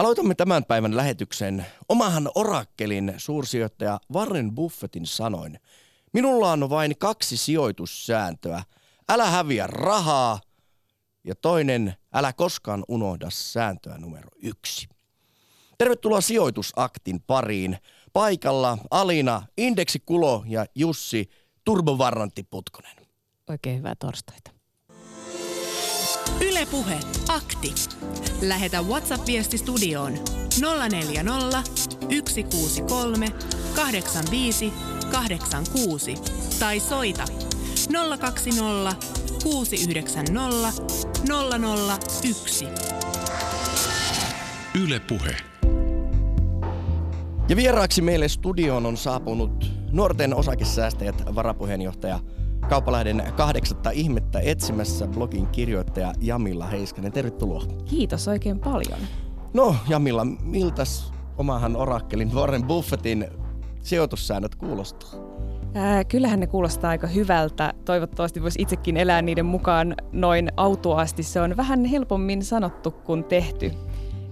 Aloitamme tämän päivän lähetyksen omahan orakkelin suursijoittaja Warren Buffettin sanoin. Minulla on vain kaksi sijoitussääntöä. Älä häviä rahaa ja toinen, älä koskaan unohda sääntöä numero yksi. Tervetuloa sijoitusaktin pariin. Paikalla Alina, Indeksikulo ja Jussi Turbovarrantti Putkonen. Oikein hyvää torstaita. Ylepuhe akti. Lähetä WhatsApp-viesti studioon 040 163 85 86 tai soita 020 690 001. Ylepuhe. Ja vieraaksi meille studioon on saapunut nuorten osakesäästäjät varapuheenjohtaja Kauppalahden kahdeksatta ihmettä etsimässä blogin kirjoittaja Jamilla Heiskanen. Tervetuloa. Kiitos oikein paljon. No Jamilla, miltäs omahan orakkelin Warren Buffettin sijoitussäännöt kuulostaa? Ää, kyllähän ne kuulostaa aika hyvältä. Toivottavasti voisi itsekin elää niiden mukaan noin autuaasti. Se on vähän helpommin sanottu kuin tehty.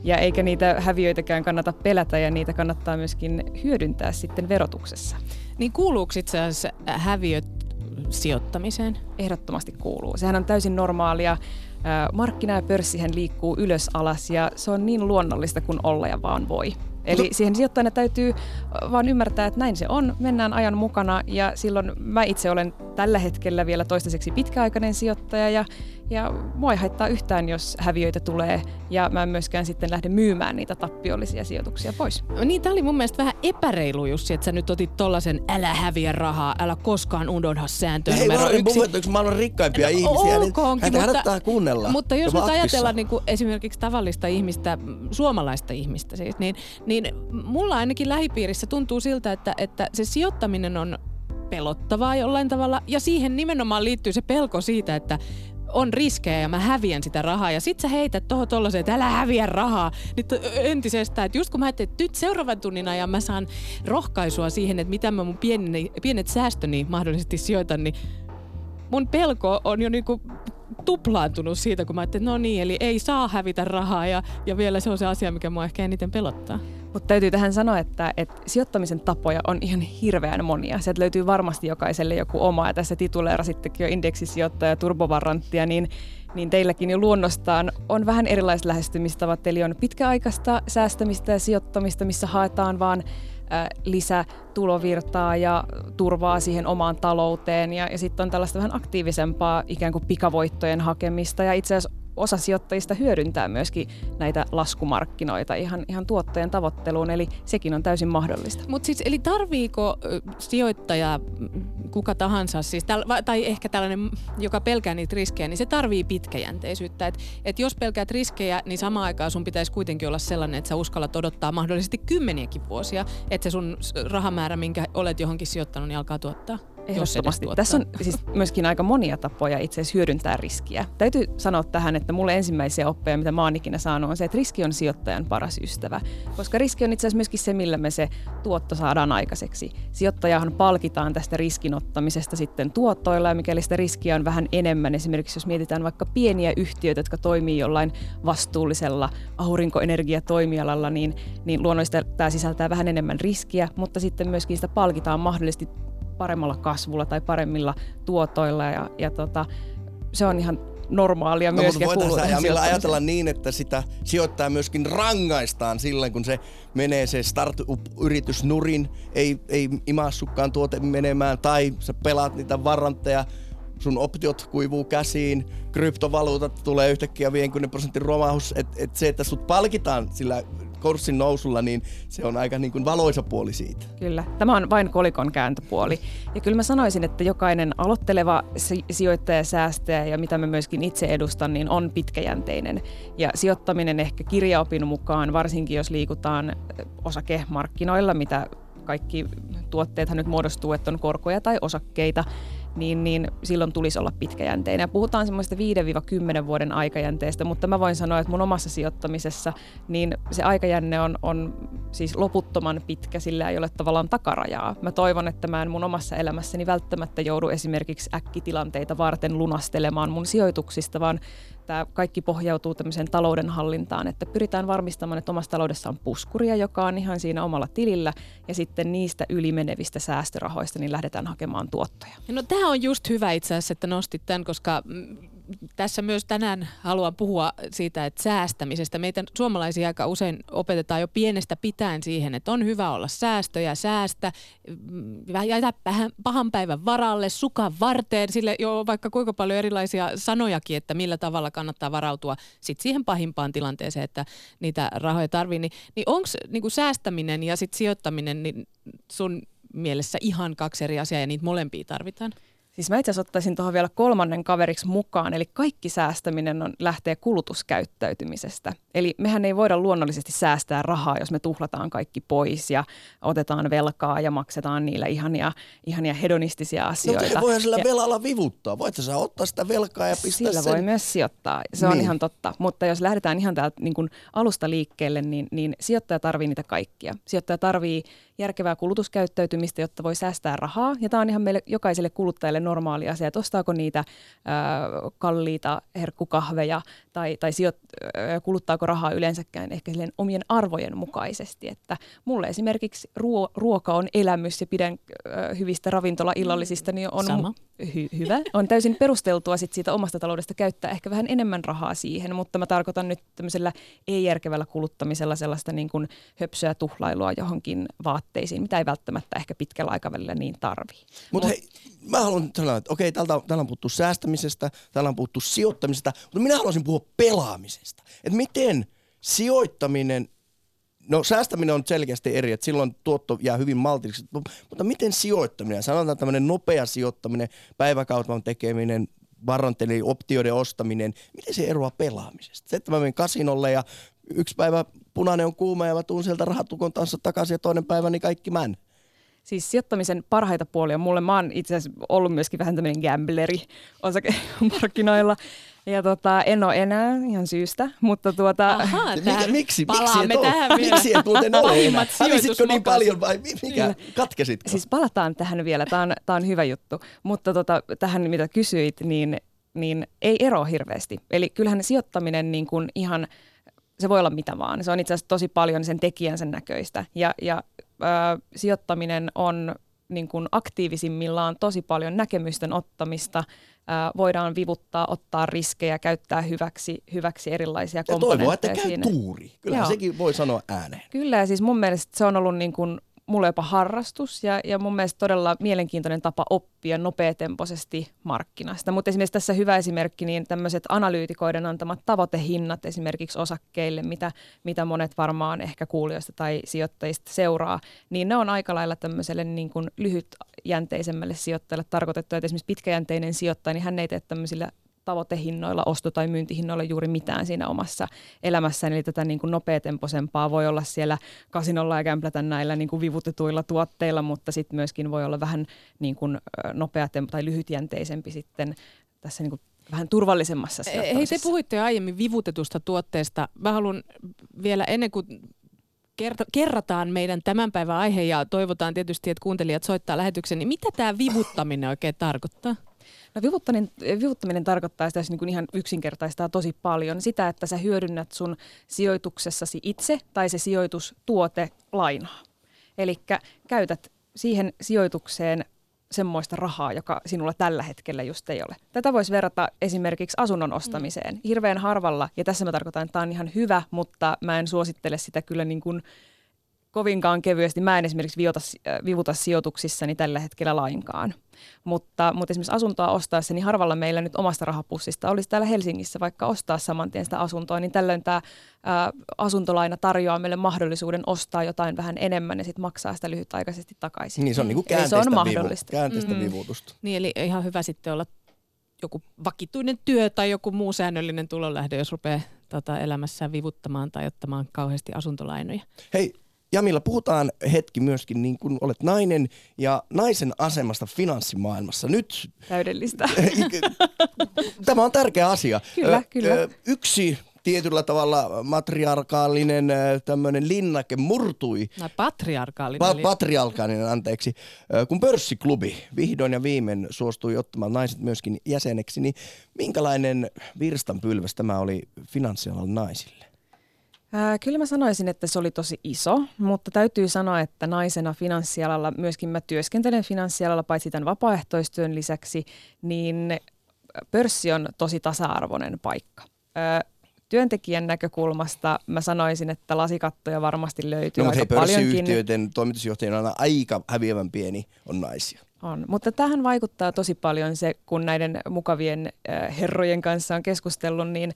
Ja eikä niitä häviöitäkään kannata pelätä ja niitä kannattaa myöskin hyödyntää sitten verotuksessa. Niin kuuluuko itse asiassa häviöt sijoittamiseen? Ehdottomasti kuuluu. Sehän on täysin normaalia. Markkina ja pörssihän liikkuu ylös alas ja se on niin luonnollista kuin olla ja vaan voi. Eli siihen sijoittajana täytyy vaan ymmärtää, että näin se on, mennään ajan mukana ja silloin mä itse olen tällä hetkellä vielä toistaiseksi pitkäaikainen sijoittaja ja ja mua ei haittaa yhtään, jos häviöitä tulee, ja mä en myöskään sitten lähde myymään niitä tappiollisia sijoituksia pois. Niin, tämä oli mun mielestä vähän epäreilu Jussi, että sä nyt otit tollasen älä häviä rahaa, älä koskaan unohda sääntöä Ei, numero Warren yksi. Yksi maailman rikkaimpia No, ihmisiä, olkoonkin, niin mutta- kuunnella. Mutta jos nyt ajatellaan niin kuin esimerkiksi tavallista ihmistä, suomalaista ihmistä siis, niin, niin mulla ainakin lähipiirissä tuntuu siltä, että, että se sijoittaminen on pelottavaa jollain tavalla ja siihen nimenomaan liittyy se pelko siitä, että on riskejä ja mä häviän sitä rahaa. Ja sit sä heität tohon tollasen, että älä häviä rahaa. Nyt entisestään, että just kun mä ajattelin, että nyt seuraavan tunnin ajan mä saan rohkaisua siihen, että mitä mä mun pienet säästöni mahdollisesti sijoitan, niin mun pelko on jo niinku tuplaantunut siitä, kun mä ajattelin, että no niin, eli ei saa hävitä rahaa ja, ja vielä se on se asia, mikä mua ehkä eniten pelottaa. Mutta täytyy tähän sanoa, että, että sijoittamisen tapoja on ihan hirveän monia. Sieltä löytyy varmasti jokaiselle joku oma, ja tässä tituleerasittekin jo indeksisijoittaja turbovaranttia, niin, niin teilläkin jo luonnostaan on vähän erilaiset lähestymistavat. Eli on pitkäaikaista säästämistä ja sijoittamista, missä haetaan vaan lisätulovirtaa ja turvaa siihen omaan talouteen. Ja, ja sitten on tällaista vähän aktiivisempaa ikään kuin pikavoittojen hakemista. Ja itse asiassa osa sijoittajista hyödyntää myöskin näitä laskumarkkinoita ihan, ihan tuottojen tavoitteluun, eli sekin on täysin mahdollista. Mutta siis, eli tarviiko sijoittaja, kuka tahansa, siis täl, tai ehkä tällainen, joka pelkää niitä riskejä, niin se tarvii pitkäjänteisyyttä. Et, et jos pelkäät riskejä, niin samaan aikaan sun pitäisi kuitenkin olla sellainen, että sä uskallat odottaa mahdollisesti kymmeniäkin vuosia, että se sun rahamäärä, minkä olet johonkin sijoittanut, niin alkaa tuottaa. Ehdottomasti. Tässä on siis myöskin aika monia tapoja itse asiassa hyödyntää riskiä. Täytyy sanoa tähän, että mulle ensimmäisiä oppeja, mitä mä oon ikinä saanut, on se, että riski on sijoittajan paras ystävä. Koska riski on itse asiassa myöskin se, millä me se tuotto saadaan aikaiseksi. Sijoittajahan palkitaan tästä riskinottamisesta sitten tuottoilla, ja mikäli sitä riskiä on vähän enemmän, esimerkiksi jos mietitään vaikka pieniä yhtiöitä, jotka toimii jollain vastuullisella aurinkoenergiatoimialalla, niin, niin luonnollisesti tämä sisältää vähän enemmän riskiä, mutta sitten myöskin sitä palkitaan mahdollisesti paremmalla kasvulla tai paremmilla tuotoilla ja, ja tota, se on ihan normaalia No, myöskin. mutta Jamilla sijoittamiseen. ajatella niin, että sitä sijoittaa myöskin rangaistaan silloin, kun se menee se startup-yritys nurin, ei, ei imassukkaan tuote menemään, tai sä pelaat niitä varantteja, sun optiot kuivuu käsiin, kryptovaluutat tulee yhtäkkiä 50 prosentin romahus, että et se, että sut palkitaan sillä kurssin nousulla, niin se on aika niin kuin valoisa puoli siitä. Kyllä, tämä on vain kolikon kääntöpuoli. Ja kyllä mä sanoisin, että jokainen aloitteleva si- sijoittaja, säästäjä ja mitä mä myöskin itse edustan, niin on pitkäjänteinen. Ja sijoittaminen ehkä kirjaopin mukaan, varsinkin jos liikutaan osakemarkkinoilla, mitä kaikki tuotteethan nyt muodostuu, että on korkoja tai osakkeita, niin, niin silloin tulisi olla pitkäjänteinen. Ja puhutaan semmoista 5-10 vuoden aikajänteestä, mutta mä voin sanoa, että mun omassa sijoittamisessa niin se aikajänne on, on siis loputtoman pitkä, sillä ei ole tavallaan takarajaa. Mä toivon, että mä en mun omassa elämässäni välttämättä joudu esimerkiksi äkkitilanteita varten lunastelemaan mun sijoituksista, vaan että kaikki pohjautuu tämmöiseen talouden hallintaan, että pyritään varmistamaan, että omassa taloudessa on puskuria, joka on ihan siinä omalla tilillä, ja sitten niistä ylimenevistä säästörahoista niin lähdetään hakemaan tuottoja. No tämä on just hyvä itse asiassa, että nostit tämän, koska mm, tässä myös tänään haluan puhua siitä, että säästämisestä. Meitä suomalaisia aika usein opetetaan jo pienestä pitäen siihen, että on hyvä olla säästöjä, säästä, mm, jätä pahan päivän varalle, sukan varteen, sille jo vaikka kuinka paljon erilaisia sanojakin, että millä tavalla kannattaa varautua sit siihen pahimpaan tilanteeseen, että niitä rahoja tarvii. Niin, niin onko niin säästäminen ja sit sijoittaminen niin sun mielessä ihan kaksi eri asiaa ja niitä molempia tarvitaan? Siis mä itse asiassa ottaisin tuohon vielä kolmannen kaveriksi mukaan, eli kaikki säästäminen on, lähtee kulutuskäyttäytymisestä. Eli mehän ei voida luonnollisesti säästää rahaa, jos me tuhlataan kaikki pois ja otetaan velkaa ja maksetaan niillä ihania, ihania hedonistisia asioita. No voihan sillä ja, velalla vivuttaa. Voit sä ottaa sitä velkaa ja pistää Sillä sen. voi myös sijoittaa, se niin. on ihan totta. Mutta jos lähdetään ihan täältä niin kuin alusta liikkeelle, niin, niin sijoittaja tarvii niitä kaikkia. Sijoittaja tarvii järkevää kulutuskäyttäytymistä, jotta voi säästää rahaa. Ja tämä on ihan meille jokaiselle kuluttajalle normaali asia, että ostaako niitä ää, kalliita herkkukahveja tai, tai sijoit, ää, kuluttaako rahaa yleensäkään ehkä omien arvojen mukaisesti. Että mulle esimerkiksi ruo, ruoka on elämys ja pidän ää, hyvistä ravintolaillallisista, niin on Sama. Hy, hyvä. On täysin perusteltua sit siitä omasta taloudesta käyttää ehkä vähän enemmän rahaa siihen, mutta mä tarkoitan nyt tämmöisellä ei-järkevällä kuluttamisella sellaista niin kuin höpsöä tuhlailua johonkin vaatteisiin, mitä ei välttämättä ehkä pitkällä aikavälillä niin tarvii. Mutta Mut, hei, mä haluan että okei, täällä, täällä on puhuttu säästämisestä, täällä on puhuttu sijoittamisesta, mutta minä haluaisin puhua pelaamisesta. Että miten sijoittaminen No säästäminen on selkeästi eri, että silloin tuotto jää hyvin maltiksi, mutta miten sijoittaminen, sanotaan tämmöinen nopea sijoittaminen, päiväkaupan tekeminen, varanteli, optioiden ostaminen, miten se eroaa pelaamisesta? Se, että mä menen kasinolle ja yksi päivä punainen on kuuma ja mä tuun sieltä rahatukon kanssa takaisin ja toinen päivä niin kaikki män. Siis sijoittamisen parhaita puolia mulle, mä oon itse asiassa ollut myöskin vähän tämmöinen gambleri osakemarkkinoilla. Ja tota, en ole enää ihan syystä, mutta tuota... Ahaa, mikä, miksi? Palaamme miksi et tähän vielä. Miksi et muuten ole enää? Hävisitkö niin paljon vai mikä? Katkesitko? Siis palataan tähän vielä, tämä on, tää on hyvä juttu. Mutta tota, tähän mitä kysyit, niin, niin ei eroa hirveästi. Eli kyllähän sijoittaminen niin kuin ihan, se voi olla mitä vaan. Se on itse asiassa tosi paljon sen tekijänsä näköistä. Ja, ja äh, sijoittaminen on niin kuin aktiivisimmillaan tosi paljon näkemysten ottamista, voidaan vivuttaa, ottaa riskejä, käyttää hyväksi, hyväksi erilaisia ja komponentteja. Ja toivoa, että käy siinä. tuuri. Kyllä sekin voi sanoa ääneen. Kyllä ja siis mun mielestä se on ollut niin kuin mulle jopa harrastus ja, ja mun mielestä todella mielenkiintoinen tapa oppia nopeatempoisesti markkinasta. Mutta esimerkiksi tässä hyvä esimerkki, niin tämmöiset analyytikoiden antamat tavoitehinnat esimerkiksi osakkeille, mitä, mitä monet varmaan ehkä kuulijoista tai sijoittajista seuraa, niin ne on aika lailla tämmöiselle niin kuin lyhytjänteisemmälle sijoittajalle tarkoitettu. Että esimerkiksi pitkäjänteinen sijoittaja, niin hän ei tee tämmöisillä tavoitehinnoilla, osto- tai myyntihinnoilla juuri mitään siinä omassa elämässään. Eli tätä niin kuin nopeatempoisempaa voi olla siellä kasinolla ja kämplätä näillä niin kuin vivutetuilla tuotteilla, mutta sitten myöskin voi olla vähän niin kuin nopeatempo- tai lyhytjänteisempi sitten tässä niin kuin vähän turvallisemmassa Hei, te puhuitte aiemmin vivutetusta tuotteesta. Mä haluan vielä ennen kuin kerrataan meidän tämän päivän aihe ja toivotaan tietysti, että kuuntelijat soittaa lähetyksen, niin mitä tämä vivuttaminen oikein tarkoittaa? No vivuttaminen, vivuttaminen tarkoittaa sitä, jos niin kuin ihan yksinkertaistaa tosi paljon, sitä, että sä hyödynnät sun sijoituksessasi itse tai se sijoitustuote lainaa. Eli käytät siihen sijoitukseen semmoista rahaa, joka sinulla tällä hetkellä just ei ole. Tätä voisi verrata esimerkiksi asunnon ostamiseen. Mm. Hirveän harvalla, ja tässä mä tarkoitan, että tämä on ihan hyvä, mutta mä en suosittele sitä kyllä niin kuin kovinkaan kevyesti. Mä en esimerkiksi vivuta, vivuta sijoituksissani tällä hetkellä lainkaan. Mutta, mutta esimerkiksi asuntoa ostaessa, niin harvalla meillä nyt omasta rahapussista olisi täällä Helsingissä vaikka ostaa saman tien sitä asuntoa, niin tällöin tämä ää, asuntolaina tarjoaa meille mahdollisuuden ostaa jotain vähän enemmän ja sitten maksaa sitä lyhytaikaisesti takaisin. Niin se on niin kuin käänteistä, se on mahdollista. Vivu, käänteistä mm-hmm. vivutusta. Niin eli ihan hyvä sitten olla joku vakituinen työ tai joku muu säännöllinen tulonlähde, jos rupeaa tota, elämässään vivuttamaan tai ottamaan kauheasti asuntolainoja. Hei, Jamilla, puhutaan hetki myöskin, niin kun olet nainen ja naisen asemasta finanssimaailmassa. Nyt... Täydellistä. Tämä on tärkeä asia. Kyllä, kyllä. Yksi tietyllä tavalla matriarkaalinen tämmöinen linnake murtui. No, patriarkaalinen. Pa- patriarkaalinen, anteeksi. Kun pörssiklubi vihdoin ja viimein suostui ottamaan naiset myöskin jäseneksi, niin minkälainen virstanpylväs tämä oli finanssialan naisille? Ää, kyllä mä sanoisin, että se oli tosi iso, mutta täytyy sanoa, että naisena finanssialalla, myöskin mä työskentelen finanssialalla paitsi tämän vapaaehtoistyön lisäksi, niin pörssi on tosi tasa-arvoinen paikka. Ää, työntekijän näkökulmasta mä sanoisin, että lasikattoja varmasti löytyy no, aika hei, paljonkin. toimitusjohtajana aika häviävän pieni on naisia. On, mutta tähän vaikuttaa tosi paljon se, kun näiden mukavien herrojen kanssa on keskustellut, niin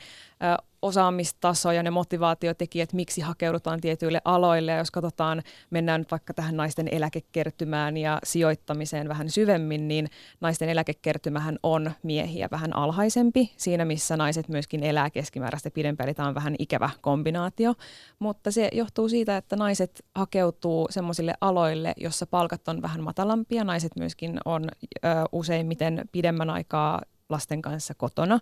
osaamistaso ja ne motivaatiotekijät, miksi hakeudutaan tietyille aloille. Ja jos katsotaan, mennään nyt vaikka tähän naisten eläkekertymään ja sijoittamiseen vähän syvemmin, niin naisten eläkekertymähän on miehiä vähän alhaisempi. Siinä, missä naiset myöskin elää keskimääräistä pidempään, eli tämä on vähän ikävä kombinaatio. Mutta se johtuu siitä, että naiset hakeutuu semmoisille aloille, jossa palkat on vähän matalampia. Naiset myöskin on ö, useimmiten pidemmän aikaa lasten kanssa kotona.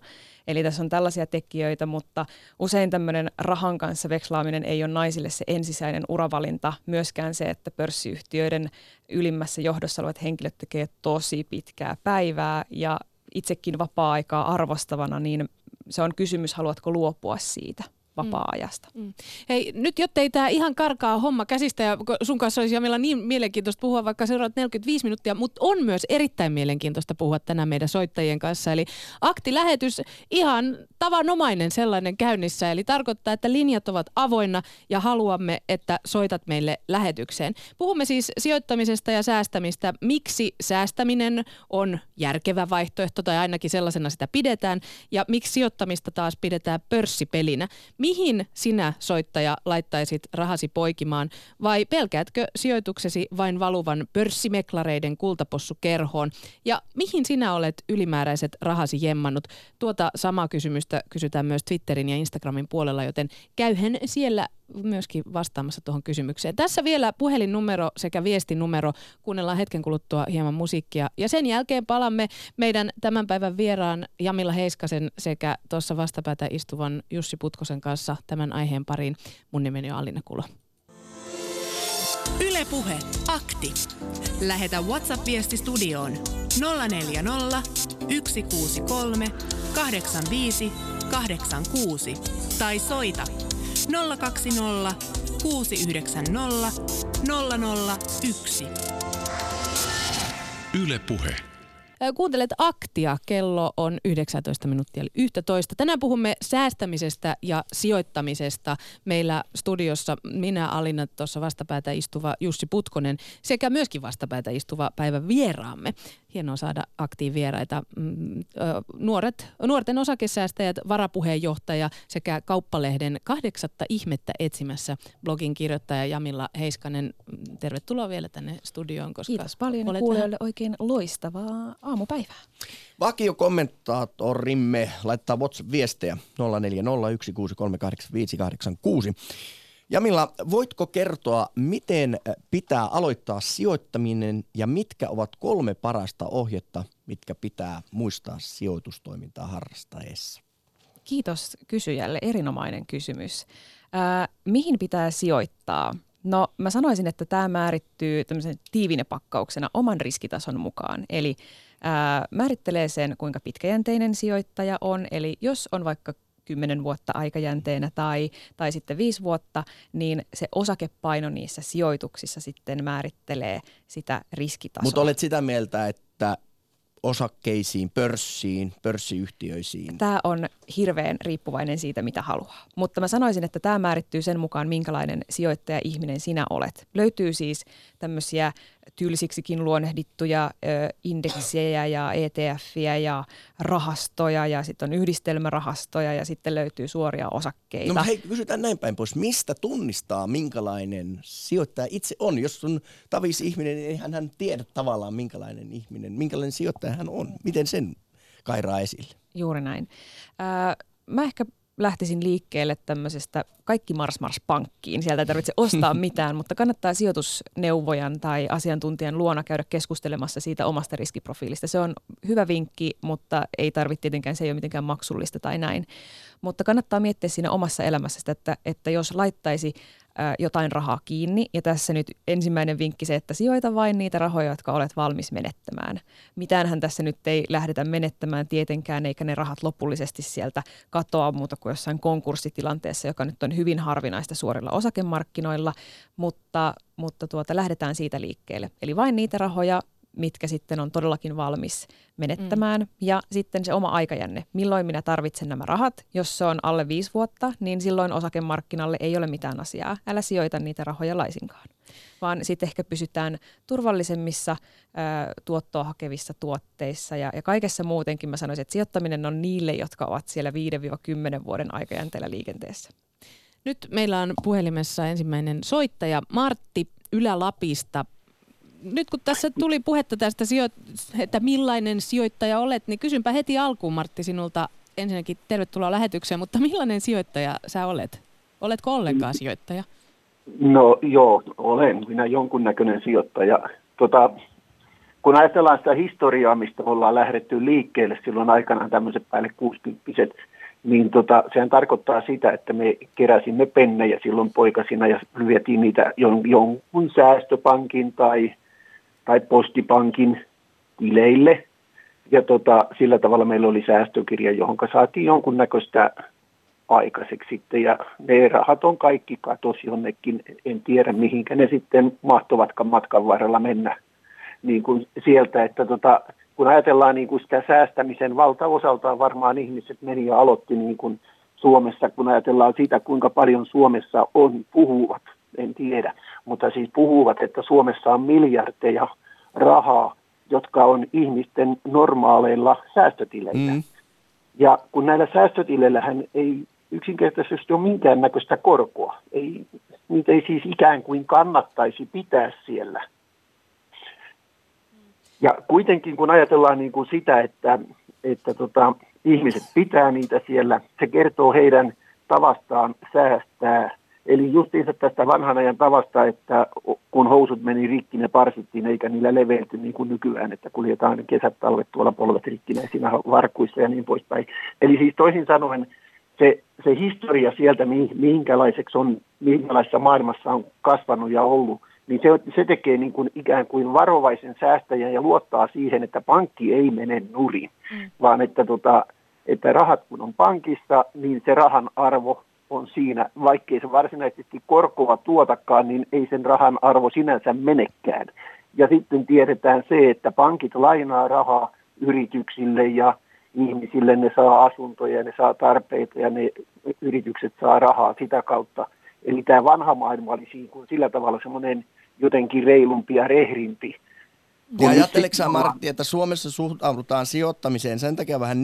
Eli tässä on tällaisia tekijöitä, mutta usein tämmöinen rahan kanssa vekslaaminen ei ole naisille se ensisijainen uravalinta. Myöskään se, että pörssiyhtiöiden ylimmässä johdossa olevat henkilöt tekee tosi pitkää päivää ja itsekin vapaa-aikaa arvostavana, niin se on kysymys, haluatko luopua siitä vapaa-ajasta. Mm. Mm. Hei, nyt jottei tämä ihan karkaa homma käsistä ja sun kanssa olisi Jamila niin mielenkiintoista puhua vaikka seuraavat 45 minuuttia, mutta on myös erittäin mielenkiintoista puhua tänään meidän soittajien kanssa. Eli aktilähetys ihan tavanomainen sellainen käynnissä, eli tarkoittaa, että linjat ovat avoinna ja haluamme, että soitat meille lähetykseen. Puhumme siis sijoittamisesta ja säästämistä. Miksi säästäminen on järkevä vaihtoehto tai ainakin sellaisena sitä pidetään ja miksi sijoittamista taas pidetään pörssipelinä mihin sinä soittaja laittaisit rahasi poikimaan vai pelkäätkö sijoituksesi vain valuvan pörssimeklareiden kultapossukerhoon ja mihin sinä olet ylimääräiset rahasi jemmannut? Tuota samaa kysymystä kysytään myös Twitterin ja Instagramin puolella, joten käyhän siellä myöskin vastaamassa tuohon kysymykseen. Tässä vielä puhelinnumero sekä viestinumero. Kuunnellaan hetken kuluttua hieman musiikkia. Ja sen jälkeen palamme meidän tämän päivän vieraan Jamilla Heiskasen sekä tuossa vastapäätä istuvan Jussi Putkosen kanssa tämän aiheen pariin. Mun nimeni on Alina Kulo. Ylepuhe akti. Lähetä WhatsApp-viesti studioon 040 163 85 86 tai soita 020 690 001. Yle Puhe. Kuuntelet Aktia, kello on 19 minuuttia eli 11. Tänään puhumme säästämisestä ja sijoittamisesta. Meillä studiossa minä Alina tuossa vastapäätä istuva Jussi Putkonen sekä myöskin vastapäätä istuva päivän vieraamme. Hienoa saada aktiivieraita. Mm, nuoret, nuorten osakesäästäjät, varapuheenjohtaja sekä Kauppalehden kahdeksatta ihmettä etsimässä blogin kirjoittaja Jamilla Heiskanen. Tervetuloa vielä tänne studioon. Koska Kiitos paljon olet kuulijoille oikein loistavaa aamupäivää. Vakiokommentaattorimme laittaa WhatsApp-viestejä 0401638586. Jamilla, voitko kertoa, miten pitää aloittaa sijoittaminen ja mitkä ovat kolme parasta ohjetta, mitkä pitää muistaa sijoitustoimintaa harrastaessa? Kiitos kysyjälle, erinomainen kysymys. Ää, mihin pitää sijoittaa? No mä sanoisin, että tämä määrittyy tämmöisen tiivinepakkauksena oman riskitason mukaan. Eli ää, määrittelee sen, kuinka pitkäjänteinen sijoittaja on. Eli jos on vaikka 10 vuotta aikajänteenä tai, tai sitten 5 vuotta, niin se osakepaino niissä sijoituksissa sitten määrittelee sitä riskitasoa. Mutta olet sitä mieltä, että osakkeisiin, pörssiin, pörssiyhtiöisiin? Tämä on hirveän riippuvainen siitä, mitä haluaa. Mutta mä sanoisin, että tämä määrittyy sen mukaan, minkälainen sijoittaja-ihminen sinä olet. Löytyy siis tämmöisiä tylsiksikin luonnehdittuja indeksejä ja ETFiä ja rahastoja ja sitten on yhdistelmärahastoja ja sitten löytyy suoria osakkeita. No hei, kysytään näin päin pois. Mistä tunnistaa, minkälainen sijoittaja itse on? Jos on tavis ihminen, niin eihän hän tiedä tavallaan, minkälainen ihminen, minkälainen sijoittaja hän on. Miten sen kairaa esille? Juuri näin. Ö, mä ehkä lähtisin liikkeelle tämmöisestä kaikki Mars Mars pankkiin. Sieltä ei tarvitse ostaa mitään, mutta kannattaa sijoitusneuvojan tai asiantuntijan luona käydä keskustelemassa siitä omasta riskiprofiilista. Se on hyvä vinkki, mutta ei tarvitse tietenkään, se ei ole mitenkään maksullista tai näin. mutta kannattaa miettiä siinä omassa elämässä sitä, että, että jos laittaisi jotain rahaa kiinni. Ja tässä nyt ensimmäinen vinkki se, että sijoita vain niitä rahoja, jotka olet valmis menettämään. Mitäänhän tässä nyt ei lähdetä menettämään tietenkään, eikä ne rahat lopullisesti sieltä katoa muuta kuin jossain konkurssitilanteessa, joka nyt on hyvin harvinaista suorilla osakemarkkinoilla, mutta, mutta tuota, lähdetään siitä liikkeelle. Eli vain niitä rahoja, mitkä sitten on todellakin valmis menettämään. Mm. Ja sitten se oma aikajänne. Milloin minä tarvitsen nämä rahat? Jos se on alle viisi vuotta, niin silloin osakemarkkinalle ei ole mitään asiaa. Älä sijoita niitä rahoja laisinkaan. Vaan sitten ehkä pysytään turvallisemmissa ää, tuottoa hakevissa tuotteissa ja, ja kaikessa muutenkin mä sanoisin, että sijoittaminen on niille, jotka ovat siellä 5-10 vuoden aikajänteellä liikenteessä. Nyt meillä on puhelimessa ensimmäinen soittaja Martti Ylä-Lapista nyt kun tässä tuli puhetta tästä, että millainen sijoittaja olet, niin kysynpä heti alkuun Martti sinulta ensinnäkin tervetuloa lähetykseen, mutta millainen sijoittaja sä olet? Oletko ollenkaan sijoittaja? No joo, olen minä jonkunnäköinen sijoittaja. Tota, kun ajatellaan sitä historiaa, mistä ollaan lähdetty liikkeelle silloin aikanaan tämmöiset päälle 60 niin tota, sehän tarkoittaa sitä, että me keräsimme pennejä silloin poikasina ja vietiin niitä jon, jonkun säästöpankin tai tai postipankin tileille. Ja tota, sillä tavalla meillä oli säästökirja, johon saatiin jonkunnäköistä aikaiseksi sitten. Ja ne rahat on kaikki katos jonnekin. En tiedä, mihinkä ne sitten mahtuvatkaan matkan varrella mennä niin kuin sieltä. Että tota, kun ajatellaan niin kuin sitä säästämisen valtaosaltaan varmaan ihmiset meni ja aloitti niin kuin Suomessa, kun ajatellaan sitä, kuinka paljon Suomessa on puhuvat en tiedä, mutta siis puhuvat, että Suomessa on miljardeja rahaa, jotka on ihmisten normaaleilla säästötileillä. Mm. Ja kun näillä säästötileillähän ei yksinkertaisesti ole minkäännäköistä korkoa, ei, niitä ei siis ikään kuin kannattaisi pitää siellä. Ja kuitenkin kun ajatellaan niin kuin sitä, että, että tota, ihmiset pitää niitä siellä, se kertoo heidän tavastaan säästää Eli justiinsa tästä vanhan ajan tavasta, että kun housut meni rikki, ne parsittiin eikä niillä leveilty niin kuin nykyään, että kuljetaan kesät, talvet tuolla polvet rikkinäisinä varkuissa ja niin poispäin. Eli siis toisin sanoen se, se historia sieltä, mihinkälaiseksi on, minkälaisessa maailmassa on kasvanut ja ollut, niin se, se tekee niin kuin ikään kuin varovaisen säästäjän ja luottaa siihen, että pankki ei mene nurin, mm. vaan että, tota, että rahat kun on pankissa, niin se rahan arvo on siinä, vaikkei se varsinaisesti korkoa tuotakaan, niin ei sen rahan arvo sinänsä menekään. Ja sitten tiedetään se, että pankit lainaa rahaa yrityksille ja ihmisille, ne saa asuntoja, ne saa tarpeita ja ne yritykset saa rahaa sitä kautta. Eli tämä vanha maailma oli sillä tavalla semmoinen jotenkin reilumpi ja rehrimpi ja sä Martti, että Suomessa suhtaudutaan sijoittamiseen sen takia vähän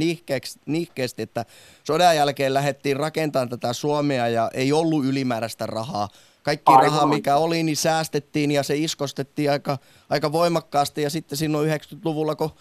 nihkeästi, että sodan jälkeen lähdettiin rakentamaan tätä Suomea ja ei ollut ylimääräistä rahaa. Kaikki Aivan. rahaa, mikä oli, niin säästettiin ja se iskostettiin aika, aika voimakkaasti. Ja sitten silloin 90-luvulla, kun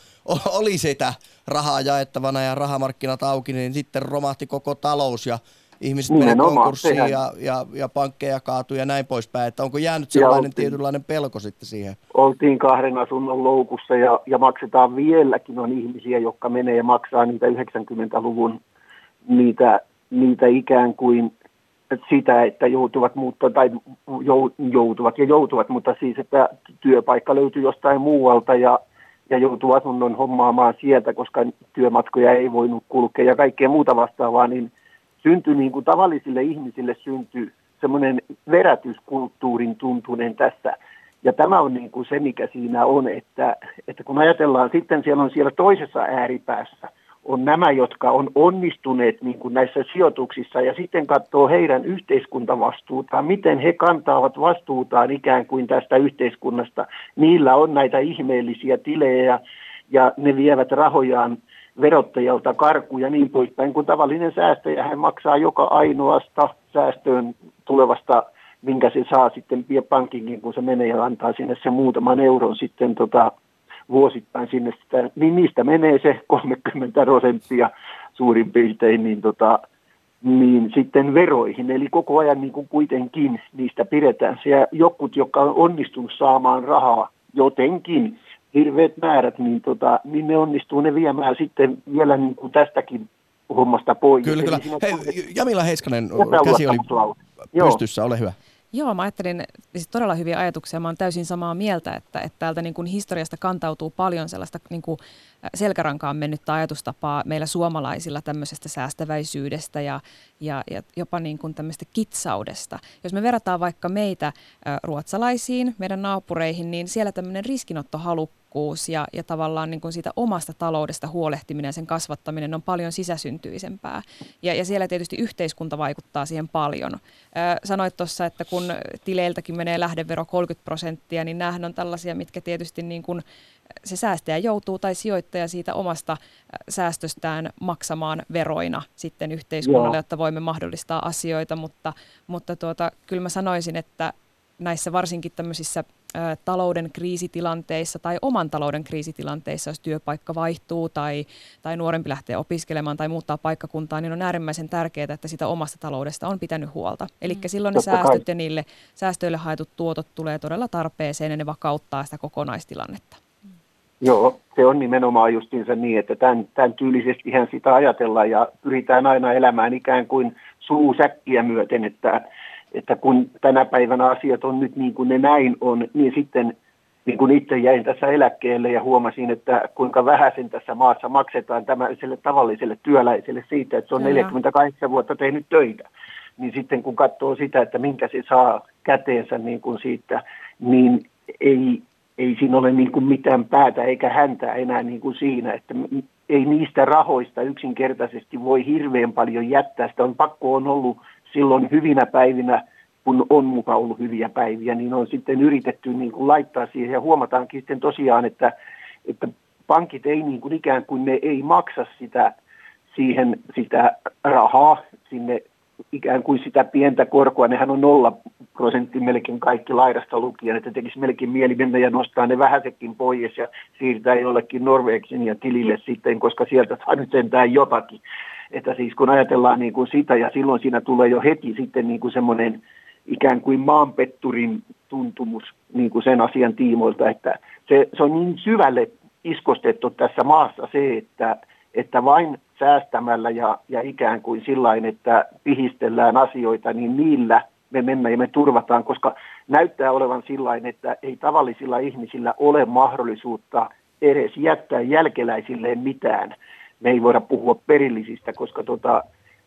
oli sitä rahaa jaettavana ja rahamarkkinat auki, niin sitten romahti koko talous ja ihmiset menee konkurssiin ja, ja, ja pankkeja kaatuu ja näin poispäin. Että onko jäänyt sellainen oltiin, tietynlainen pelko sitten siihen? Oltiin kahden asunnon loukussa ja, ja maksetaan vieläkin on ihmisiä, jotka menee ja maksaa niitä 90-luvun niitä, niitä ikään kuin sitä, että joutuvat muuttaa tai joutuvat ja joutuvat, mutta siis, että työpaikka löytyy jostain muualta ja, ja joutuu asunnon hommaamaan sieltä, koska työmatkoja ei voinut kulkea ja kaikkea muuta vastaavaa, niin – syntyi niin kuin tavallisille ihmisille syntyi semmoinen verätyskulttuurin tuntunen tässä. Ja tämä on niin kuin se, mikä siinä on, että, että kun ajatellaan sitten siellä on siellä toisessa ääripäässä, on nämä, jotka on onnistuneet niin kuin näissä sijoituksissa ja sitten katsoo heidän yhteiskuntavastuutaan, miten he kantaavat vastuutaan ikään kuin tästä yhteiskunnasta. Niillä on näitä ihmeellisiä tilejä ja ne vievät rahojaan verottajalta karku ja niin poispäin, kun tavallinen säästäjä hän maksaa joka ainoasta säästöön tulevasta, minkä se saa sitten pankinkin, kun se menee ja antaa sinne se muutaman euron sitten tota, vuosittain sinne sitä, niin niistä menee se 30 prosenttia suurin piirtein niin, tota, niin sitten veroihin. Eli koko ajan niin kuin kuitenkin niistä pidetään. Ja jokut, jotka on onnistunut saamaan rahaa jotenkin, hirveät määrät, niin, tota, niin ne onnistuu ne viemään sitten vielä niin kuin tästäkin hommasta pois. Kyllä, kyllä. Hei, Jamila Heiskanen, käsi oli epäluottamuslause. Joo. pystyssä, ole hyvä. Joo, mä ajattelin siis todella hyviä ajatuksia. Mä oon täysin samaa mieltä, että, että täältä niin kuin historiasta kantautuu paljon sellaista niin kuin selkärankaan mennyttä ajatustapaa meillä suomalaisilla tämmöisestä säästäväisyydestä ja, ja, ja jopa niin kuin tämmöistä kitsaudesta. Jos me verrataan vaikka meitä ruotsalaisiin, meidän naapureihin, niin siellä tämmöinen riskinottohalukkuus ja, ja tavallaan niin kuin siitä omasta taloudesta huolehtiminen ja sen kasvattaminen on paljon sisäsyntyisempää. Ja, ja siellä tietysti yhteiskunta vaikuttaa siihen paljon. Ö, sanoit tuossa, että kun tileiltäkin menee lähdevero 30 prosenttia, niin näähän on tällaisia, mitkä tietysti niin kuin se säästäjä joutuu tai sijoittaja siitä omasta säästöstään maksamaan veroina sitten yhteiskunnalle, Joo. jotta voimme mahdollistaa asioita, mutta, mutta tuota, kyllä mä sanoisin, että näissä varsinkin tämmöisissä talouden kriisitilanteissa tai oman talouden kriisitilanteissa, jos työpaikka vaihtuu tai, tai nuorempi lähtee opiskelemaan tai muuttaa paikkakuntaa, niin on äärimmäisen tärkeää, että sitä omasta taloudesta on pitänyt huolta. Eli silloin ne Totta kai. säästöt ja niille säästöille haetut tuotot tulee todella tarpeeseen ja ne vakauttaa sitä kokonaistilannetta. Joo, se on nimenomaan justiinsa niin, että tämän, tämän tyylisestihän sitä ajatellaan ja pyritään aina elämään ikään kuin suusäkkiä myöten, että, että kun tänä päivänä asiat on nyt niin kuin ne näin on, niin sitten niin kuin itse jäin tässä eläkkeelle ja huomasin, että kuinka vähäisen tässä maassa maksetaan tämmöiselle tavalliselle työläiselle siitä, että se on Kyllä. 48 vuotta tehnyt töitä. Niin sitten kun katsoo sitä, että minkä se saa käteensä niin kuin siitä, niin ei, ei siinä ole niin kuin mitään päätä eikä häntä enää niin kuin siinä, että ei niistä rahoista yksinkertaisesti voi hirveän paljon jättää. Sitä on pakko on ollut silloin hyvinä päivinä, kun on muka ollut hyviä päiviä, niin on sitten yritetty niin kuin laittaa siihen ja huomataankin sitten tosiaan, että, että pankit ei niin kuin ikään kuin ne ei maksa sitä siihen sitä rahaa sinne ikään kuin sitä pientä korkoa, nehän on nolla prosentti melkein kaikki laidasta lukien, että tekisi melkein mieli mennä ja nostaa ne vähäsekin pois ja siirtää jollekin Norvegin ja tilille sitten, koska sieltä saa nyt sentään jotakin. Että siis kun ajatellaan niin kuin sitä ja silloin siinä tulee jo heti sitten niin kuin semmoinen ikään kuin maanpetturin tuntumus niin kuin sen asian tiimoilta, että se, se on niin syvälle iskostettu tässä maassa se, että, että vain säästämällä ja, ja ikään kuin sillain, että pihistellään asioita, niin niillä me mennään ja me turvataan, koska näyttää olevan sillain, että ei tavallisilla ihmisillä ole mahdollisuutta edes jättää jälkeläisilleen mitään. Me ei voida puhua perillisistä, koska tota,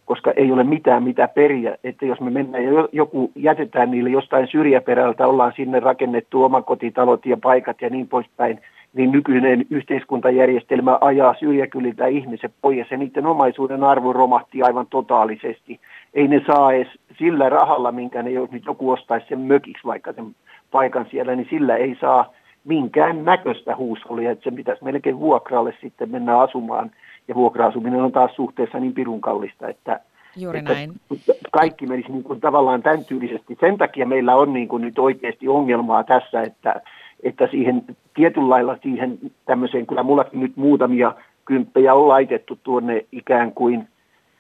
koska ei ole mitään mitä periä. Että jos me mennään ja jo- joku jätetään niille jostain syrjäperältä, ollaan sinne rakennettu omakotitalot ja paikat ja niin poispäin, niin nykyinen yhteiskuntajärjestelmä ajaa syrjäkyliltä ihmiset pois ja niiden omaisuuden arvo romahti aivan totaalisesti. Ei ne saa edes sillä rahalla, minkä ne, jos nyt joku ostaisi sen mökiksi vaikka sen paikan siellä, niin sillä ei saa minkään näköistä huushollia, että se pitäisi melkein vuokralle sitten mennä asumaan. Ja vuokra-asuminen on taas suhteessa niin pirun kallista, että, Juuri että näin. kaikki menisi niin kuin tavallaan tämän tyylisesti. Sen takia meillä on niin kuin nyt oikeasti ongelmaa tässä, että, että siihen tietyllä lailla siihen tämmöiseen, kyllä mullakin nyt muutamia kymppejä on laitettu tuonne ikään kuin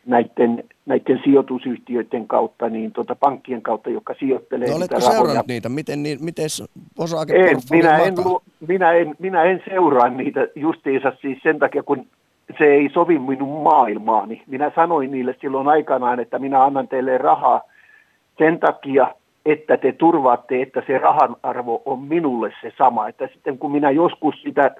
näiden, näiden sijoitusyhtiöiden kautta, niin tuota pankkien kautta, jotka sijoittelee No, niitä oletko rahoja. seurannut niitä? Miten, niin, miten En, osakeportfolio minä, en, minä, en, minä en seuraa niitä justiinsa siis sen takia, kun se ei sovi minun maailmaani. Minä sanoin niille silloin aikanaan, että minä annan teille rahaa sen takia, että te turvaatte, että se rahan arvo on minulle se sama. Että sitten kun minä joskus sitä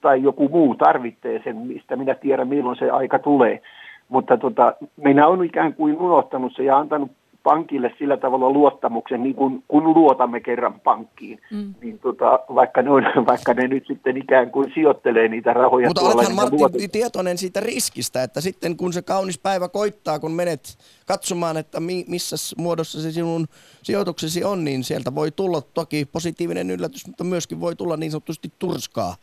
tai joku muu tarvitsee sen, mistä minä tiedän milloin se aika tulee. Mutta tota, minä olen ikään kuin unohtanut se ja antanut pankille sillä tavalla luottamuksen, niin kuin, kun luotamme kerran pankkiin, mm. niin tota, vaikka, ne on, vaikka ne nyt sitten ikään kuin sijoittelee niitä rahoja Mutta olethan niin Martti luotetaan. tietoinen siitä riskistä, että sitten kun se kaunis päivä koittaa, kun menet katsomaan, että mi- missä muodossa se sinun sijoituksesi on, niin sieltä voi tulla toki positiivinen yllätys, mutta myöskin voi tulla niin sanotusti turskaa,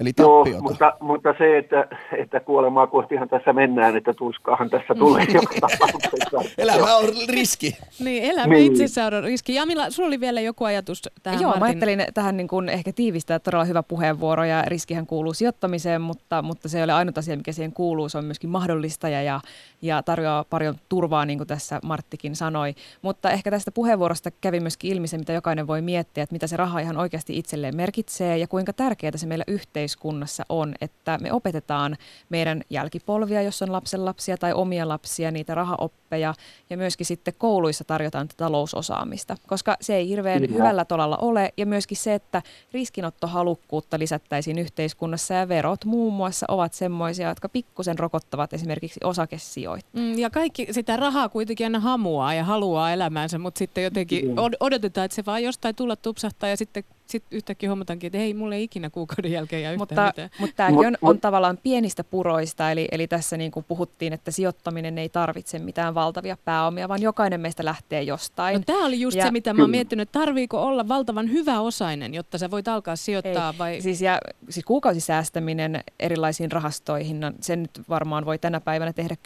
eli Joo, mutta, mutta se, että, että kuolemaa kohtihan tässä mennään, että tuskaahan tässä tulee joka tapauksessa. Elämä on riski. Niin, elämä Niin. itsessään on riski. Jamila, sulla oli vielä joku ajatus tähän Joo, mä Martin. ajattelin tähän niin kuin ehkä tiivistää todella hyvä puheenvuoro ja riskihän kuuluu sijoittamiseen, mutta, mutta se ei ole ainut asia, mikä siihen kuuluu. Se on myöskin mahdollistaja ja, ja tarjoaa paljon turvaa, niin kuin tässä Marttikin sanoi. Mutta ehkä tästä puheenvuorosta kävi myöskin ilmi se, mitä jokainen voi miettiä, että mitä se raha ihan oikeasti itselleen merkitsee ja kuinka tärkeää se meillä yhteiskunnassa yhteiskunnassa on, että me opetetaan meidän jälkipolvia, jos on lapsenlapsia tai omia lapsia, niitä rahaoppeja ja myöskin sitten kouluissa tarjotaan tätä talousosaamista, koska se ei hirveän Kyllä. hyvällä tolalla ole ja myöskin se, että riskinottohalukkuutta lisättäisiin yhteiskunnassa ja verot muun muassa ovat semmoisia, jotka pikkusen rokottavat esimerkiksi osakesijoittajia. Mm, ja kaikki sitä rahaa kuitenkin aina hamuaa ja haluaa elämäänsä, mutta sitten jotenkin odotetaan, että se vaan jostain tulla tupsahtaa ja sitten sitten yhtäkkiä huomataankin, että ei, mulle ei ikinä kuukauden jälkeen jää mutta, mitään. Mutta tämäkin on, on tavallaan pienistä puroista, eli, eli tässä niin kuin puhuttiin, että sijoittaminen ei tarvitse mitään valtavia pääomia, vaan jokainen meistä lähtee jostain. No, tämä oli just ja, se, mitä mä oon miettinyt, että tarviiko olla valtavan hyvä osainen, jotta sä voit alkaa sijoittaa? Ei. Vai? Siis, ja, siis kuukausisäästäminen erilaisiin rahastoihin, no, sen nyt varmaan voi tänä päivänä tehdä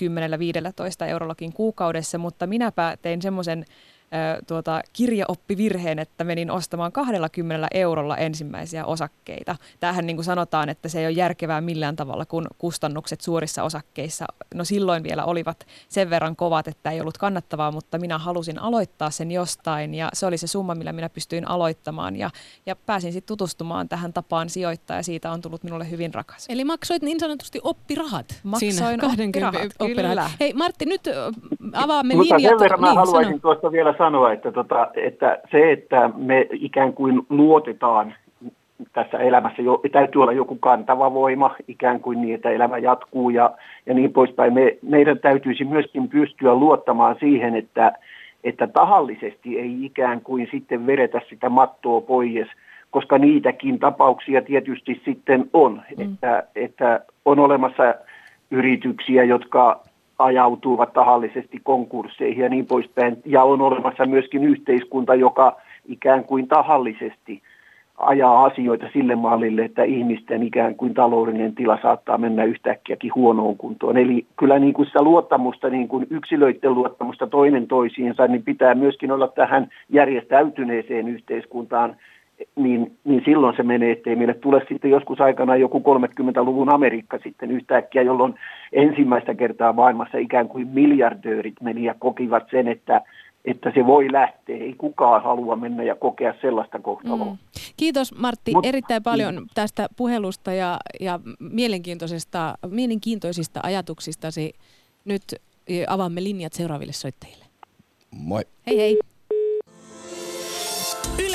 10-15 eurollakin kuukaudessa, mutta minäpä tein semmoisen tuota, kirjaoppivirheen, että menin ostamaan 20 eurolla ensimmäisiä osakkeita. Tämähän niin kuin sanotaan, että se ei ole järkevää millään tavalla, kun kustannukset suorissa osakkeissa, no silloin vielä olivat sen verran kovat, että ei ollut kannattavaa, mutta minä halusin aloittaa sen jostain ja se oli se summa, millä minä pystyin aloittamaan ja, ja pääsin sitten tutustumaan tähän tapaan sijoittaa ja siitä on tullut minulle hyvin rakas. Eli maksoit niin sanotusti oppirahat Maksoin siinä 20 oppirahat, oppirahat. Hei Martti, nyt avaamme Mutta linjat. sen verran niin, haluaisin sano. tuosta vielä sanoa, että, tota, että se, että me ikään kuin luotetaan tässä elämässä, jo, täytyy olla joku kantava voima ikään kuin niin, että elämä jatkuu ja, ja niin poispäin. Me, meidän täytyisi myöskin pystyä luottamaan siihen, että, että tahallisesti ei ikään kuin sitten veretä sitä mattoa pois, koska niitäkin tapauksia tietysti sitten on, mm. että, että on olemassa yrityksiä, jotka ajautuvat tahallisesti konkursseihin ja niin poispäin. Ja on olemassa myöskin yhteiskunta, joka ikään kuin tahallisesti ajaa asioita sille mallille, että ihmisten ikään kuin taloudellinen tila saattaa mennä yhtäkkiäkin huonoon kuntoon. Eli kyllä niin kuin sitä luottamusta, niin kuin yksilöiden luottamusta toinen toisiinsa, niin pitää myöskin olla tähän järjestäytyneeseen yhteiskuntaan niin, niin silloin se menee, ettei meille tule sitten joskus aikana joku 30-luvun Amerikka sitten yhtäkkiä, jolloin ensimmäistä kertaa maailmassa ikään kuin miljardöörit meni ja kokivat sen, että että se voi lähteä. Ei kukaan halua mennä ja kokea sellaista kohtaloa. Mm. Kiitos Martti Mut, erittäin paljon niin. tästä puhelusta ja, ja mielenkiintoisista, mielenkiintoisista ajatuksistasi. Nyt avaamme linjat seuraaville soittajille. Moi. Hei hei.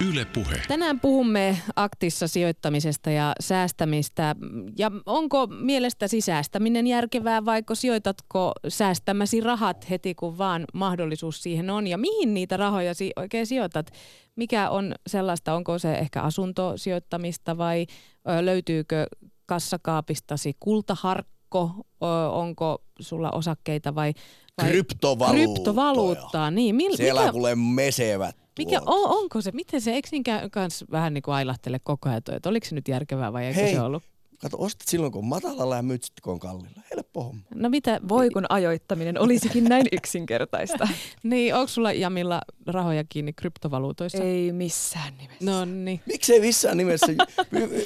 Yle Puhe. Tänään puhumme aktissa sijoittamisesta ja säästämistä. Ja onko mielestäsi säästäminen järkevää vai sijoitatko säästämäsi rahat heti kun vaan mahdollisuus siihen on? Ja mihin niitä rahoja si- oikein sijoitat? Mikä on sellaista, onko se ehkä asuntosijoittamista vai löytyykö kassakaapistasi kultaharkko? Onko sulla osakkeita vai, vai kryptovaluuttaa? Kryptovaluuttaa, niin. Mil, Siellä mikä... kuule mesevät mikä, on, onko se, miten se, eikö niinkään kans vähän niin kuin ailahtele koko ajan, että oliko se nyt järkevää vai eikö Hei, se ollut? Kato, ostat silloin kun on matalalla ja myyt sitten kun on kallilla. Helppo homma. No mitä, voi kun ajoittaminen olisikin näin yksinkertaista. niin, onko sulla Jamilla rahoja kiinni kryptovaluutoissa? Ei missään nimessä. No niin. Miksei missään nimessä?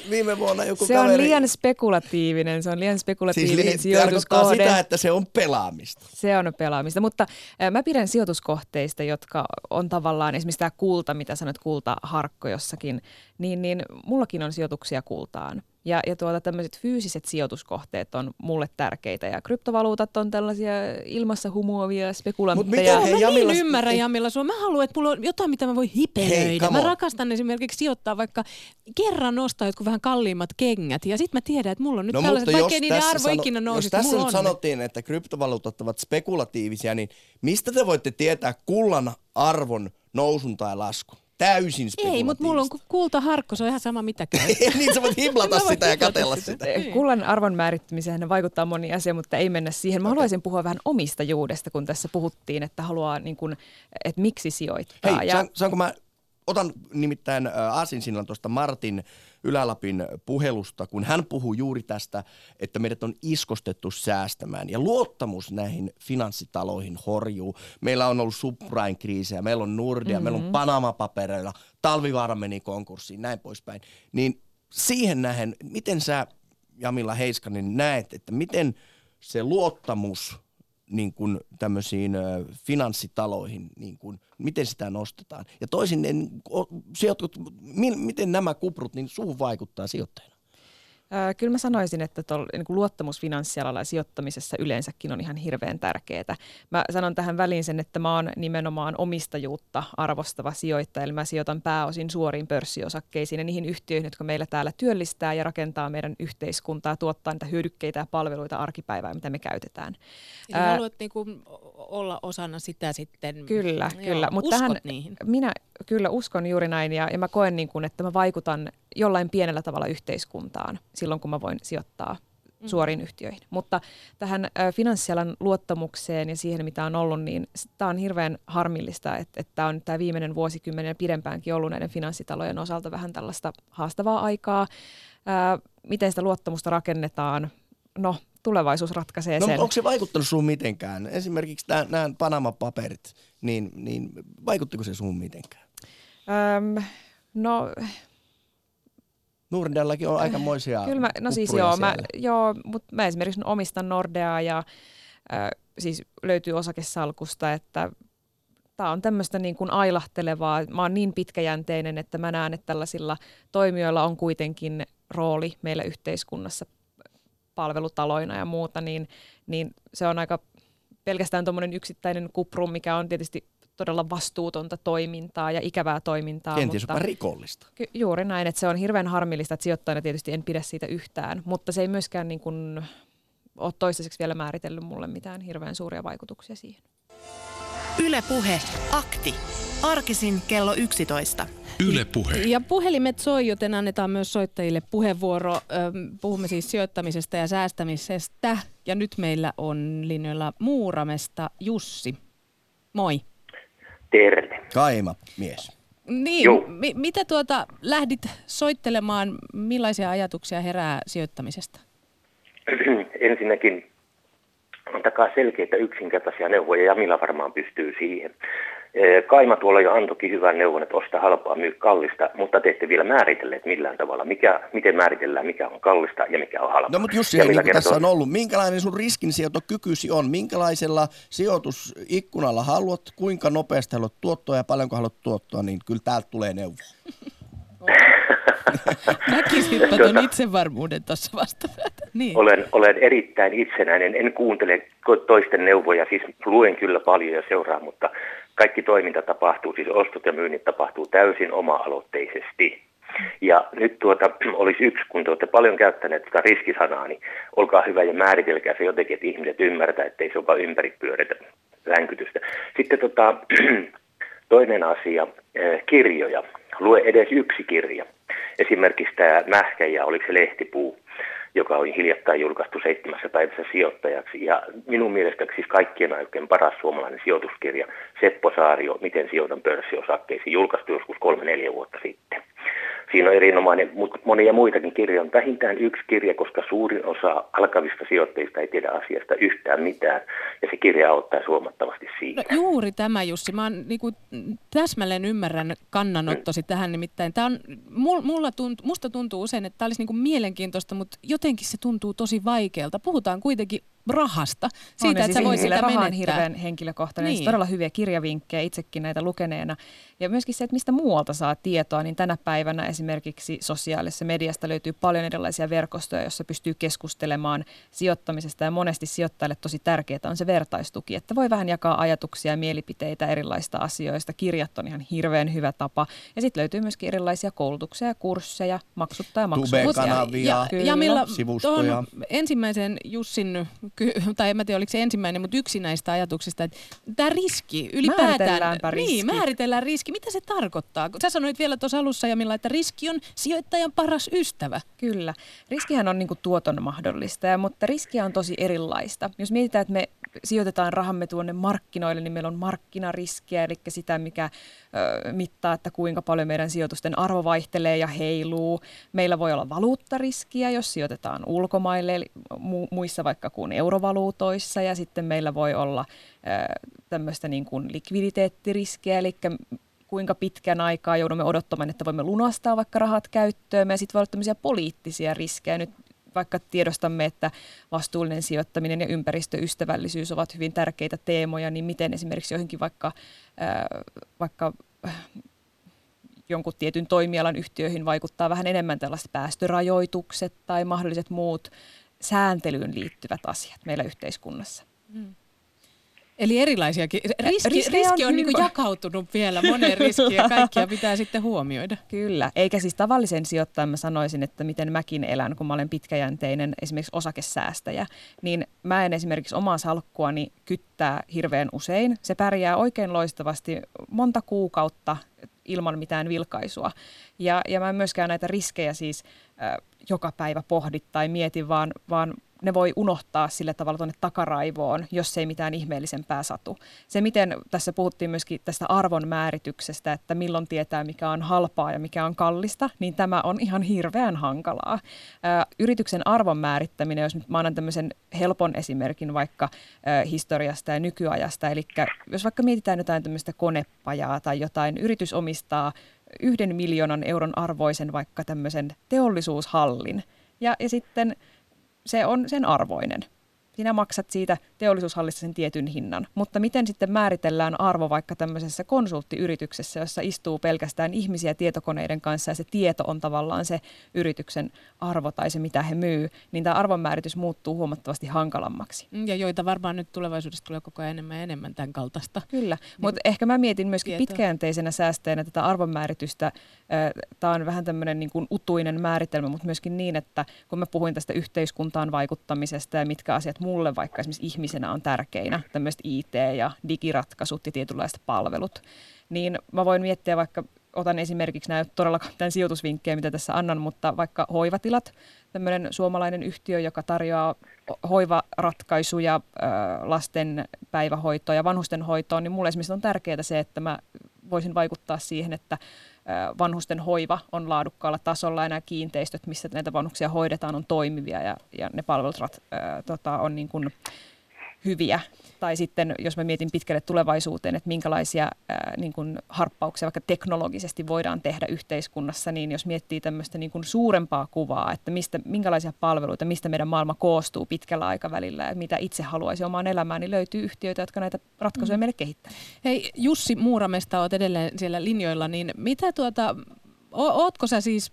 Viime vuonna joku Se kaveri... on liian spekulatiivinen, se on liian spekulatiivinen siis sijoituskohde. sitä, että se on pelaamista. Se on pelaamista, mutta äh, mä pidän sijoituskohteista, jotka on tavallaan esimerkiksi tämä kulta, mitä sanot, kultaharkko jossakin, niin, niin mullakin on sijoituksia kultaan. Ja, ja tuota, tämmöiset fyysiset sijoituskohteet on mulle tärkeitä ja kryptovaluutat on tällaisia ilmassa humuovia spekulantteja. Mutta mä niin ymmärrän Jamilla sua. Mä haluan, että mulla on jotain, mitä mä voin hipelöidä. Hei, mä rakastan esimerkiksi sijoittaa vaikka kerran nostaa jotkut vähän kalliimmat kengät ja sitten mä tiedän, että mulla on nyt no, tällaiset, vaikka niiden arvo sano, ikinä nousi. Jos tässä nyt on. sanottiin, että kryptovaluutat ovat spekulatiivisia, niin mistä te voitte tietää kullan arvon nousun tai laskun? Täysin Ei, mutta mulla on kultaharkko, se on ihan sama mitä käy. niin sä voit himlata sitä ja katella sitä. Niin. Kullan arvon määrittämiseen vaikuttaa moni asia, mutta ei mennä siihen. Mä okay. haluaisin puhua vähän omistajuudesta, kun tässä puhuttiin, että haluaa, niin kun, että miksi sijoittaa. Hei, ja... saanko mä otan nimittäin aasinsillan tuosta Martin Ylälapin puhelusta, kun hän puhuu juuri tästä, että meidät on iskostettu säästämään ja luottamus näihin finanssitaloihin horjuu. Meillä on ollut subprime-kriisejä, meillä on Nordea, mm-hmm. meillä on Panama-papereilla, talvivaara meni konkurssiin, näin poispäin. Niin siihen nähen, miten sä Jamilla Heiskanen näet, että miten se luottamus niin kuin tämmöisiin finanssitaloihin, niin kuin, miten sitä nostetaan. Ja toisin, sijoitut, miten nämä kuprut niin suun vaikuttaa sijoittajana? Kyllä mä sanoisin, että tol, niin kuin luottamus finanssialalla ja sijoittamisessa yleensäkin on ihan hirveän tärkeää. Mä sanon tähän väliin sen, että mä oon nimenomaan omistajuutta arvostava sijoittaja, eli mä sijoitan pääosin suoriin pörssiosakkeisiin ja niihin yhtiöihin, jotka meillä täällä työllistää ja rakentaa meidän yhteiskuntaa, tuottaa niitä hyödykkeitä ja palveluita arkipäivää, mitä me käytetään. Eli Ää, haluat niin kuin olla osana sitä sitten. Kyllä, joo, kyllä. Mutta tähän, niihin. Minä kyllä uskon juuri näin ja, ja mä koen, niin kuin, että mä vaikutan jollain pienellä tavalla yhteiskuntaan silloin, kun mä voin sijoittaa mm. suoriin yhtiöihin. Mutta tähän finanssialan luottamukseen ja siihen, mitä on ollut, niin tämä on hirveän harmillista, että, että tämä on tämä viimeinen vuosikymmenen ja pidempäänkin ollut näiden finanssitalojen osalta vähän tällaista haastavaa aikaa. Ä, miten sitä luottamusta rakennetaan? No, tulevaisuus ratkaisee no, sen. Onko se vaikuttanut sun mitenkään? Esimerkiksi nämä Panama-paperit, niin, niin vaikuttiko se sun mitenkään? Öm, no Nordeallakin on aikamoisia Kyllä mä, no siis joo, mä, joo, mutta mä esimerkiksi omistan Nordeaa ja äh, siis löytyy osakesalkusta, että tämä on tämmöistä niin kuin ailahtelevaa. Mä oon niin pitkäjänteinen, että mä näen, että tällaisilla toimijoilla on kuitenkin rooli meillä yhteiskunnassa palvelutaloina ja muuta, niin, niin se on aika pelkästään tuommoinen yksittäinen kuprum, mikä on tietysti todella vastuutonta toimintaa ja ikävää toimintaa. Kenties mutta, jopa rikollista. Ky- juuri näin, että se on hirveän harmillista, että sijoittajana tietysti en pidä siitä yhtään, mutta se ei myöskään niin kuin ole toistaiseksi vielä määritellyt mulle mitään hirveän suuria vaikutuksia siihen. Ylepuhe akti. Arkisin kello 11. Yle puhe. Ja puhelimet soi, joten annetaan myös soittajille puheenvuoro. Puhumme siis sijoittamisesta ja säästämisestä. Ja nyt meillä on linjoilla Muuramesta Jussi. Moi. Terve. Kaima mies. Niin, mi- mitä tuota lähdit soittelemaan, millaisia ajatuksia herää sijoittamisesta? Ensinnäkin antakaa selkeitä yksinkertaisia neuvoja ja millä varmaan pystyy siihen. Kaima tuolla jo antoikin hyvän neuvon, että osta halpaa, myy kallista, mutta te ette vielä määritelleet millään tavalla, mikä, miten määritellään, mikä on kallista ja mikä on halpaa. No mutta Jussi, niin kuin tässä on ollut, minkälainen sun riskinsijoitokykysi on, minkälaisella sijoitusikkunalla haluat, kuinka nopeasti haluat tuottoa ja paljonko haluat tuottoa, niin kyllä täältä tulee neuvo. Näkisitpä tuon tuota, itsevarmuuden tuossa vastapäätä. Niin. Olen, olen erittäin itsenäinen, en kuuntele toisten neuvoja, siis luen kyllä paljon ja seuraa, mutta kaikki toiminta tapahtuu, siis ostot ja myynnit tapahtuu täysin oma-aloitteisesti. Ja nyt tuota, olisi yksi, kun te olette paljon käyttäneet tätä riskisanaa, niin olkaa hyvä ja määritelkää se jotenkin, että ihmiset ymmärtää, ettei se ole ympäripyöreitä länkytystä. Sitten tota, toinen asia, eh, kirjoja. Lue edes yksi kirja. Esimerkiksi tämä Mähkä ja oliko se Lehtipuu joka oli hiljattain julkaistu seitsemässä päivässä sijoittajaksi. Ja minun mielestä siis kaikkien aikojen paras suomalainen sijoituskirja, Seppo Saario, Miten sijoitan pörssiosakkeisiin, julkaistu joskus kolme-neljä vuotta sitten. Siinä on erinomainen, mutta monia muitakin kirjoja on vähintään yksi kirja, koska suurin osa alkavista sijoittajista ei tiedä asiasta yhtään mitään, ja se kirja auttaa huomattavasti siinä. No, juuri tämä Jussi, mä niin kuin, täsmälleen ymmärrän kannanottosi mm. tähän, nimittäin tämä on, mulla tunt, musta tuntuu usein, että tämä olisi niin kuin mielenkiintoista, mutta jotenkin se tuntuu tosi vaikealta. Puhutaan kuitenkin rahasta, siitä, on, että siis sä voit sitä raha on hirveän henkilökohtainen, niin. todella hyviä kirjavinkkejä itsekin näitä lukeneena. Ja myöskin se, että mistä muualta saa tietoa, niin tänä päivänä esimerkiksi sosiaalisessa mediasta löytyy paljon erilaisia verkostoja, joissa pystyy keskustelemaan sijoittamisesta ja monesti sijoittajille tosi tärkeää on se vertaistuki, että voi vähän jakaa ajatuksia ja mielipiteitä erilaisista asioista. Kirjat on ihan hirveän hyvä tapa. Ja sitten löytyy myöskin erilaisia koulutuksia ja kursseja, maksuttaa ja maksuttaa. Tube-kanavia, ja, ja, ja millä, ensimmäisen Jussin tai en mä tiedä oliko se ensimmäinen, mutta yksi näistä ajatuksista, että tämä riski ylipäätään. Määritelläänpä riski. Niin, määritellään riski. Mitä se tarkoittaa? Sä sanoit vielä tuossa alussa Jamilla, että riski on sijoittajan paras ystävä. Kyllä. Riskihän on niin kuin tuoton mahdollistaja, mutta riskiä on tosi erilaista. Jos mietitään, että me sijoitetaan rahamme tuonne markkinoille, niin meillä on markkinariskiä, eli sitä, mikä ö, mittaa, että kuinka paljon meidän sijoitusten arvo vaihtelee ja heiluu. Meillä voi olla valuuttariskiä, jos sijoitetaan ulkomaille, eli mu- muissa vaikka kuin eurovaluutoissa, ja sitten meillä voi olla ö, tämmöistä niin kuin likviditeettiriskiä, eli kuinka pitkän aikaa joudumme odottamaan, että voimme lunastaa vaikka rahat käyttöön. Ja sitten voi olla tämmöisiä poliittisia riskejä. Nyt vaikka tiedostamme, että vastuullinen sijoittaminen ja ympäristöystävällisyys ovat hyvin tärkeitä teemoja, niin miten esimerkiksi joihinkin vaikka, vaikka jonkun tietyn toimialan yhtiöihin vaikuttaa vähän enemmän tällaiset päästörajoitukset tai mahdolliset muut sääntelyyn liittyvät asiat meillä yhteiskunnassa. Mm. Eli erilaisiakin. Riski, riski on, on niin jakautunut vielä moneen riskiin ja kaikkia pitää sitten huomioida. Kyllä, eikä siis tavallisen sijoittajan mä sanoisin, että miten mäkin elän, kun mä olen pitkäjänteinen esimerkiksi osakesäästäjä, niin mä en esimerkiksi omaa salkkuani kyttää hirveän usein. Se pärjää oikein loistavasti monta kuukautta ilman mitään vilkaisua. Ja, ja mä en myöskään näitä riskejä siis äh, joka päivä pohdi tai mieti, vaan, vaan ne voi unohtaa sille tavalla tuonne takaraivoon, jos ei mitään ihmeellisempää satu. Se, miten tässä puhuttiin myöskin tästä arvon määrityksestä, että milloin tietää, mikä on halpaa ja mikä on kallista, niin tämä on ihan hirveän hankalaa. Ää, yrityksen arvon määrittäminen, jos nyt mä annan tämmöisen helpon esimerkin vaikka ää, historiasta ja nykyajasta, eli jos vaikka mietitään jotain tämmöistä konepajaa tai jotain, yritys omistaa yhden miljoonan euron arvoisen vaikka tämmöisen teollisuushallin, ja, ja sitten se on sen arvoinen. Sinä maksat siitä teollisuushallista sen tietyn hinnan. Mutta miten sitten määritellään arvo vaikka tämmöisessä konsulttiyrityksessä, jossa istuu pelkästään ihmisiä tietokoneiden kanssa ja se tieto on tavallaan se yrityksen arvo tai se mitä he myy, niin tämä arvonmääritys muuttuu huomattavasti hankalammaksi. Mm, ja joita varmaan nyt tulevaisuudessa tulee koko ajan enemmän ja enemmän tämän kaltaista. Kyllä, niin mutta ehkä mä mietin myöskin tietoa. pitkäjänteisenä säästäjänä tätä arvonmääritystä. Tämä on vähän tämmöinen niin kuin utuinen määritelmä, mutta myöskin niin, että kun mä puhuin tästä yhteiskuntaan vaikuttamisesta ja mitkä asiat mulle vaikka esimerkiksi ihmisenä on tärkeinä, tämmöiset IT- ja digiratkaisut ja tietynlaiset palvelut, niin mä voin miettiä vaikka, otan esimerkiksi nämä todella tämän sijoitusvinkkejä, mitä tässä annan, mutta vaikka hoivatilat, tämmöinen suomalainen yhtiö, joka tarjoaa hoivaratkaisuja lasten päivähoitoon ja vanhusten hoitoon, niin mulle esimerkiksi on tärkeää se, että mä voisin vaikuttaa siihen, että vanhusten hoiva on laadukkaalla tasolla ja nämä kiinteistöt, missä näitä vanhuksia hoidetaan, on toimivia ja, ja ne palvelut rat, ää, tota, on niin kuin hyviä. Tai sitten jos mä mietin pitkälle tulevaisuuteen, että minkälaisia ää, niin kuin harppauksia vaikka teknologisesti voidaan tehdä yhteiskunnassa, niin jos miettii tämmöistä niin kuin suurempaa kuvaa, että mistä, minkälaisia palveluita, mistä meidän maailma koostuu pitkällä aikavälillä ja mitä itse haluaisi omaan elämään, niin löytyy yhtiöitä, jotka näitä ratkaisuja mm. meille kehittävät. Hei Jussi Muuramesta, olet edelleen siellä linjoilla, niin mitä tuota, ootko sä siis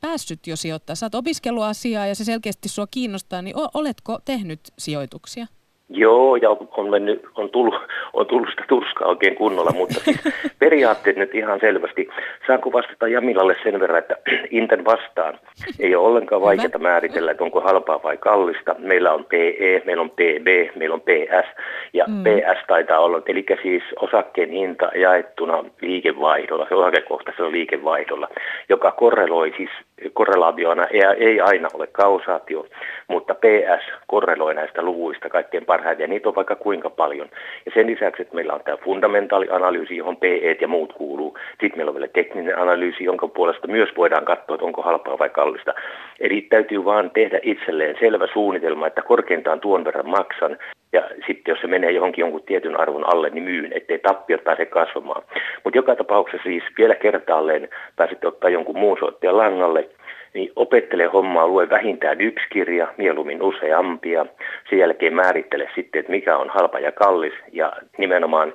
päässyt jo sijoittaa? Sä oot opiskellut asiaa ja se selkeästi sua kiinnostaa, niin oletko tehnyt sijoituksia? Joo, ja on, mennyt, on, tullut, on tullut sitä turskaa oikein kunnolla, mutta siis periaatteet nyt ihan selvästi. Saanko vastata Jamilalle sen verran, että Inten vastaan ei ole ollenkaan vaikeaa määritellä, että onko halpaa vai kallista. Meillä on PE, meillä on PB, meillä on PS, ja mm. PS taitaa olla, eli siis osakkeen hinta jaettuna liikevaihdolla, se osakekohtaisella liikevaihdolla, joka korreloi siis korrelaationa, ei, ei aina ole kausaatio, mutta PS korreloi näistä luvuista kaikkein parhaiten ja niitä on vaikka kuinka paljon. Ja sen lisäksi, että meillä on tämä fundamentaalianalyysi, johon PE ja muut kuuluu. Sitten meillä on vielä tekninen analyysi, jonka puolesta myös voidaan katsoa, että onko halpaa vai kallista. Eli täytyy vaan tehdä itselleen selvä suunnitelma, että korkeintaan tuon verran maksan, ja sitten jos se menee johonkin jonkun tietyn arvon alle, niin myyn, ettei tappiot pääse kasvamaan. Mutta joka tapauksessa siis vielä kertaalleen pääsette ottaa jonkun muun soittajan langalle, niin opettele hommaa, lue vähintään yksi kirja, mieluummin useampia. Sen jälkeen määrittele sitten, että mikä on halpa ja kallis ja nimenomaan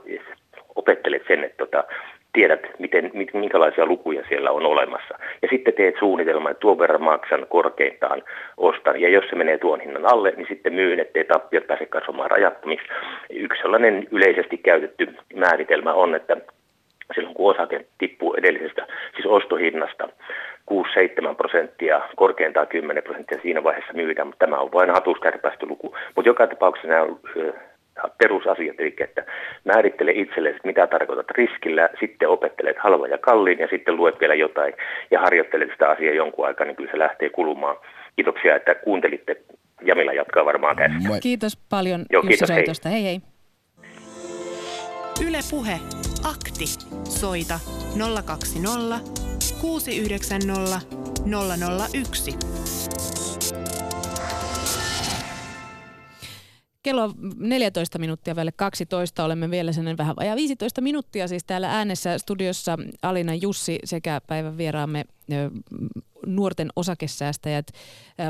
opettelet sen, että tota, tiedät, miten, minkälaisia lukuja siellä on olemassa. Ja sitten teet suunnitelman, että tuon verran maksan korkeintaan ostan. Ja jos se menee tuon hinnan alle, niin sitten myyn, ettei tappiot pääse kasvamaan rajattomiksi. Yksi sellainen yleisesti käytetty määritelmä on, että silloin kun osake tippuu edellisestä, siis ostohinnasta, 6-7 prosenttia, korkeintaan 10 prosenttia siinä vaiheessa myydään, mutta tämä on vain hatuskärpäisty luku. Mutta joka tapauksessa nämä perusasiat, eli että määrittele itsellesi, mitä tarkoitat riskillä, sitten opettelet halvan ja kalliin ja sitten luet vielä jotain ja harjoittelet sitä asiaa jonkun aikaa, niin kyllä se lähtee kulumaan. Kiitoksia, että kuuntelitte. Jamila jatkaa varmaan tästä. Moi. Kiitos paljon Joo, Jussi kiitos, hei. hei hei. Yle Puhe. Akti. Soita 020 690 001. Kello 14 minuuttia vielä 12. Olemme vielä sen vähän vajaa 15 minuuttia siis täällä äänessä studiossa Alina Jussi sekä päivän vieraamme nuorten osakesäästäjät,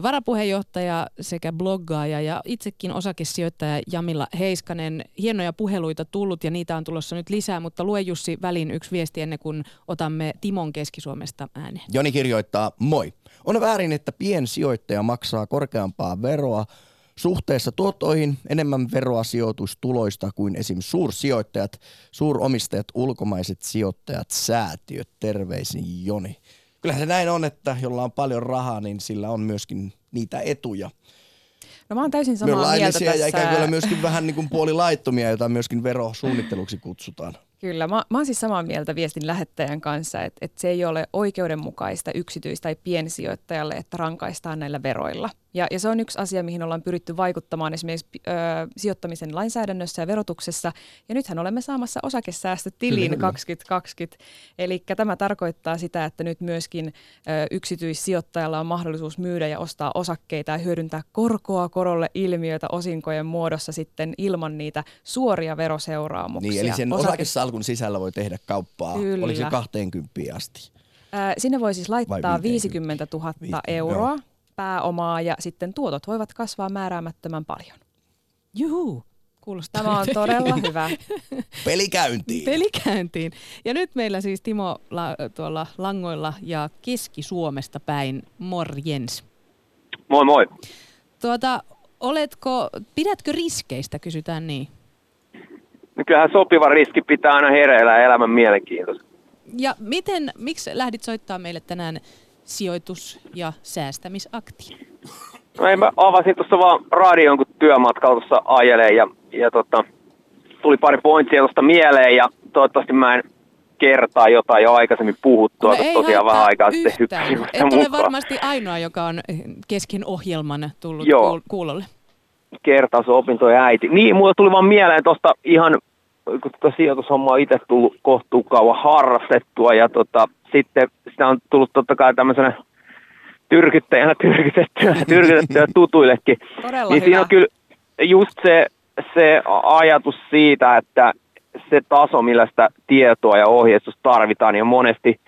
varapuheenjohtaja sekä bloggaaja ja itsekin osakesijoittaja Jamilla Heiskanen. Hienoja puheluita tullut ja niitä on tulossa nyt lisää, mutta lue Jussi väliin yksi viesti ennen kuin otamme Timon Keski-Suomesta ääneen. Joni kirjoittaa, moi. On väärin, että piensijoittaja maksaa korkeampaa veroa suhteessa tuottoihin enemmän veroa sijoitustuloista kuin esim. suursijoittajat, suuromistajat, ulkomaiset sijoittajat, säätiöt. Terveisin Joni. Kyllähän se näin on, että jolla on paljon rahaa, niin sillä on myöskin niitä etuja. No mä oon täysin samaa mieltä tässä. ja ikään kuin myöskin vähän niin kuin puolilaittomia, joita myöskin verosuunnitteluksi kutsutaan. Kyllä, mä, mä oon siis samaa mieltä viestin lähettäjän kanssa, että, että se ei ole oikeudenmukaista yksityis- tai piensijoittajalle, että rankaistaan näillä veroilla. Ja, ja se on yksi asia, mihin ollaan pyritty vaikuttamaan esimerkiksi ö, sijoittamisen lainsäädännössä ja verotuksessa. Ja nythän olemme saamassa osakesäästötilin 2020. Eli tämä tarkoittaa sitä, että nyt myöskin ö, yksityissijoittajalla on mahdollisuus myydä ja ostaa osakkeita ja hyödyntää korkoa korolle ilmiötä osinkojen muodossa sitten ilman niitä suoria veroseuraamuksia. Niin, eli sen Osake- osakesalkun sisällä voi tehdä kauppaa, Kyllä. oliko se 20 asti? Sinne voi siis laittaa 50 000 euroa. Joo pääomaa ja sitten tuotot voivat kasvaa määräämättömän paljon. Juhu, kuulostaa Tämä on todella hyvä. Pelikäyntiin. Pelikäyntiin. Ja nyt meillä siis Timo la, tuolla langoilla ja Keski-Suomesta päin. Morjens. Moi moi. Tuota, oletko, pidätkö riskeistä, kysytään niin? No kyllähän sopiva riski pitää aina hereillä elämän mielenkiintoista. Ja miten, miksi lähdit soittaa meille tänään sijoitus- ja säästämisakti? No ei, mä avasin tuossa vaan radion, kun työmatkalla tuossa ajelee ja, ja tota, tuli pari pointsia tuosta mieleen ja toivottavasti mä en kertaa jotain jo aikaisemmin puhuttua, no tosiaan vähän aikaa sitten hyppäsin Et ole varmasti ainoa, joka on kesken ohjelman tullut Joo. kuulolle. Kertausopintojen äiti. Niin, mulle tuli vaan mieleen tuosta ihan, kun tuota sijoitushommaa on itse tullut kohtuu kauan harrastettua ja tota, sitten sitä on tullut totta kai tämmöisenä tyrkyttäjänä tyrkytettyä, tyrkytettyä tutuillekin. Todella niin hyvä. siinä on kyllä just se, se ajatus siitä, että se taso, millä sitä tietoa ja ohjeistusta tarvitaan, niin on monesti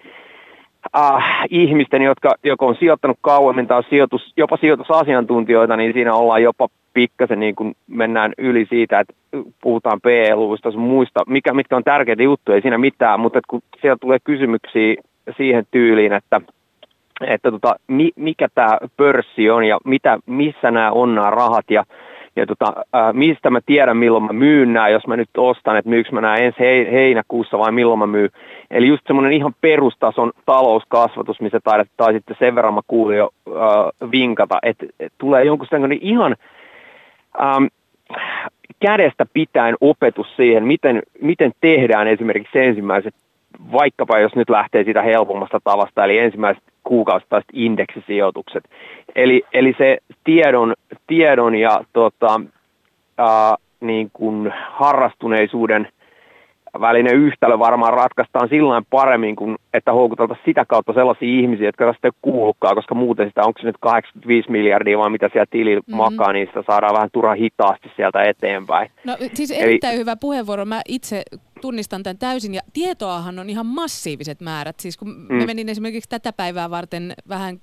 äh, ihmisten, jotka joko on sijoittanut kauemmin tai on sijoitus, jopa sijoitusasiantuntijoita, niin siinä ollaan jopa pikkasen niin kuin mennään yli siitä, että puhutaan PE-luvusta muista, mikä, mitkä on tärkeitä juttuja, ei siinä mitään, mutta kun siellä tulee kysymyksiä siihen tyyliin, että, että tota, mi, mikä tämä pörssi on ja mitä, missä nämä on nämä rahat ja, ja tota, ää, mistä mä tiedän milloin mä myyn nämä, jos mä nyt ostan, että myykö mä nämä ensi heinäkuussa vai milloin mä myyn. Eli just semmoinen ihan perustason talouskasvatus, missä taidettaa sitten sen verran mä kuulin jo ää, vinkata, että, että tulee jonkun sellainen ihan ähm, kädestä pitäen opetus siihen, miten, miten tehdään esimerkiksi ensimmäiset, vaikkapa jos nyt lähtee siitä helpommasta tavasta, eli ensimmäiset kuukausittaiset indeksisijoitukset. Eli, eli se tiedon, tiedon ja tota, ää, niin kuin harrastuneisuuden välinen yhtälö varmaan ratkaistaan sillä paremmin, kuin että houkuteltaisiin sitä kautta sellaisia ihmisiä, jotka tästä ei kuulukaan, koska muuten sitä, onko se nyt 85 miljardia vai mitä siellä tilillä mm-hmm. makaa, niin sitä saadaan vähän turha hitaasti sieltä eteenpäin. No siis erittäin Eli, hyvä puheenvuoro. Mä itse tunnistan tämän täysin ja tietoahan on ihan massiiviset määrät. Siis kun mm. mä menin esimerkiksi tätä päivää varten vähän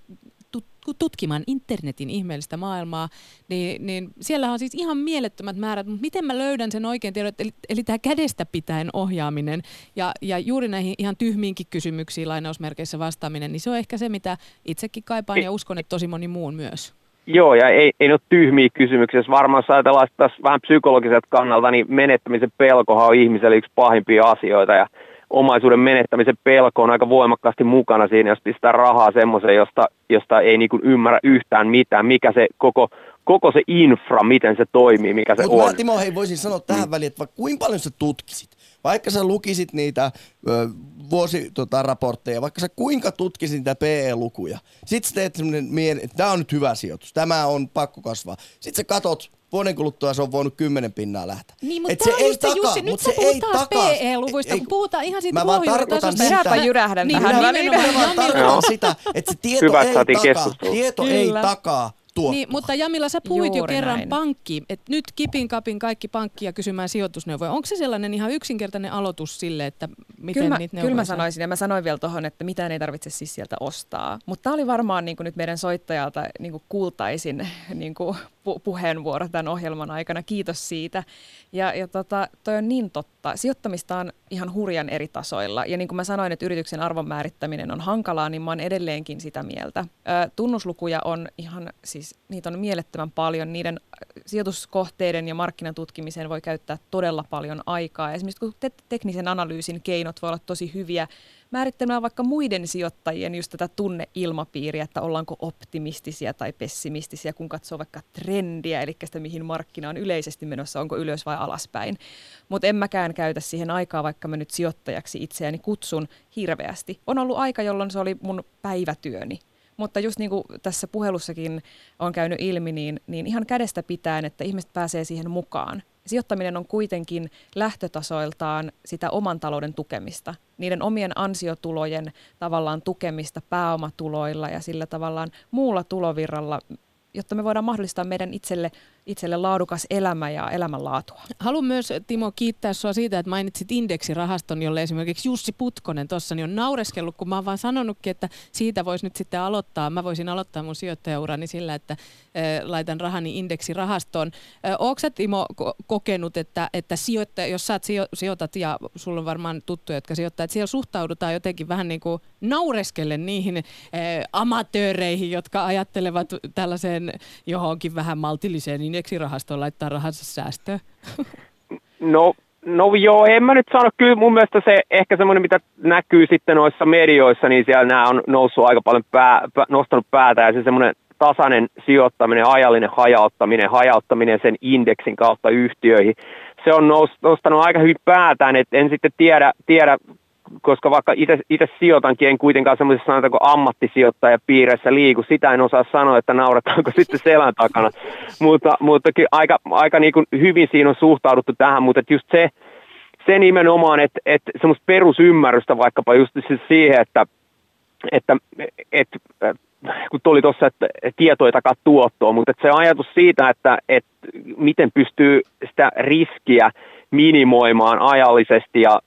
tutkimaan internetin ihmeellistä maailmaa, niin, niin siellä on siis ihan mielettömät määrät, mutta miten mä löydän sen oikein tiedon, eli, eli tämä kädestä pitäen ohjaaminen ja, ja juuri näihin ihan tyhmiinkin kysymyksiin lainausmerkeissä vastaaminen, niin se on ehkä se, mitä itsekin kaipaan ja uskon, että tosi moni muun myös. Joo, ja ei, ei ole tyhmiä kysymyksiä. Jos varmaan jos ajatellaan tässä vähän psykologiselta kannalta, niin menettämisen pelkohan on ihmiselle yksi pahimpia asioita, ja omaisuuden menettämisen pelko on aika voimakkaasti mukana siinä, jos pistää rahaa semmoiseen, josta, josta ei niin ymmärrä yhtään mitään, mikä se koko, koko se infra, miten se toimii, mikä se Mut on. mä Timo, hei, voisin sanoa tähän väliin, että vaikka kuinka paljon sä tutkisit, vaikka sä lukisit niitä ö, vuosiraportteja, vaikka sä kuinka tutkisit niitä PE-lukuja, sit sä teet semmoinen mieli, että tämä on nyt hyvä sijoitus, tämä on pakko kasvaa. Sit sä katot, vuoden kuluttua se on voinut kymmenen pinnaa lähteä. Niin, mutta Et tää on ei se, Jussi, nyt se ei takaa. PE-luvuista, Ei, kun puhutaan ihan siitä Mä vaan tarkoitan Minäpä sitä. jyrähdän Niin, tähän väliin. Nimenomaan Jamila- tarkoitan sitä, että se tieto Hyvä, ei takaa, tieto Kyllä. ei takaa tuottoa. Niin, mutta Jamila, sä puhuit jo Juuri kerran näin. pankkiin, että nyt kipin kapin kaikki pankkia kysymään sijoitusneuvoja. Onko se sellainen ihan yksinkertainen aloitus sille, että miten Kyllä mä, niitä kyllä mä sanoisin, ja mä sanoin vielä tuohon, että mitään ei tarvitse siis sieltä ostaa. Mutta tämä oli varmaan niin kuin nyt meidän soittajalta niin kuin kultaisin niin kuin pu- puheenvuoro tämän ohjelman aikana. Kiitos siitä. Ja, ja tota, toi on niin totta. Sijoittamista on ihan hurjan eri tasoilla. Ja niin kuin mä sanoin, että yrityksen arvon määrittäminen on hankalaa, niin mä oon edelleenkin sitä mieltä. Ö, tunnuslukuja on ihan, siis niitä on mielettömän paljon. Niiden ö, sijoituskohteiden ja markkinatutkimiseen voi käyttää todella paljon aikaa. Esimerkiksi kun te- teknisen analyysin keinot voi olla tosi hyviä määrittelemään vaikka muiden sijoittajien just tätä tunneilmapiiriä, että ollaanko optimistisia tai pessimistisiä, kun katsoo vaikka trendiä, eli sitä mihin markkina on yleisesti menossa, onko ylös vai alaspäin. Mutta en mäkään käytä siihen aikaa, vaikka mä nyt sijoittajaksi itseäni kutsun hirveästi. On ollut aika, jolloin se oli mun päivätyöni. Mutta just niin kuin tässä puhelussakin on käynyt ilmi, niin, niin ihan kädestä pitäen, että ihmiset pääsee siihen mukaan. Sijoittaminen on kuitenkin lähtötasoiltaan sitä oman talouden tukemista, niiden omien ansiotulojen tavallaan tukemista pääomatuloilla ja sillä tavallaan muulla tulovirralla, jotta me voidaan mahdollistaa meidän itselle, itselle laadukas elämä ja elämänlaatua. Haluan myös, Timo, kiittää sinua siitä, että mainitsit indeksirahaston, jolle esimerkiksi Jussi Putkonen tuossa niin on naureskellut, kun mä oon vaan sanonutkin, että siitä voisi nyt sitten aloittaa. Mä voisin aloittaa mun sijoittajaurani sillä, että laitan rahani indeksirahastoon. Oletko sä, Timo, ko- kokenut, että, että sijoittaja, jos sä sijo- sijoitat ja sulla on varmaan tuttuja, jotka sijoittaa, että siellä suhtaudutaan jotenkin vähän niin kuin naureskellen niihin äh, amatööreihin, jotka ajattelevat tällaiseen johonkin vähän maltilliseen indeksirahastoon laittaa rahansa säästöön? No, no joo, en mä nyt sano. Kyllä mun mielestä se ehkä semmoinen, mitä näkyy sitten noissa medioissa, niin siellä nämä on noussut aika paljon pää, pää, nostanut päätä ja se semmoinen tasainen sijoittaminen, ajallinen hajauttaminen, hajauttaminen sen indeksin kautta yhtiöihin, se on nostanut aika hyvin päätään, että en sitten tiedä, tiedä koska vaikka itse sijoitankin, en kuitenkaan semmoisessa sanotaanko ammattisijoittajapiireissä liiku, sitä en osaa sanoa, että naurataanko sitten selän takana, mutta, mutta aika, aika niin kuin hyvin siinä on suhtauduttu tähän, mutta just se, se nimenomaan, että, että semmoista perusymmärrystä vaikkapa just siis siihen, että, että, että kun tuli tuossa, että tieto ei takaa tuottoa, mutta että se ajatus siitä, että, että miten pystyy sitä riskiä minimoimaan ajallisesti ja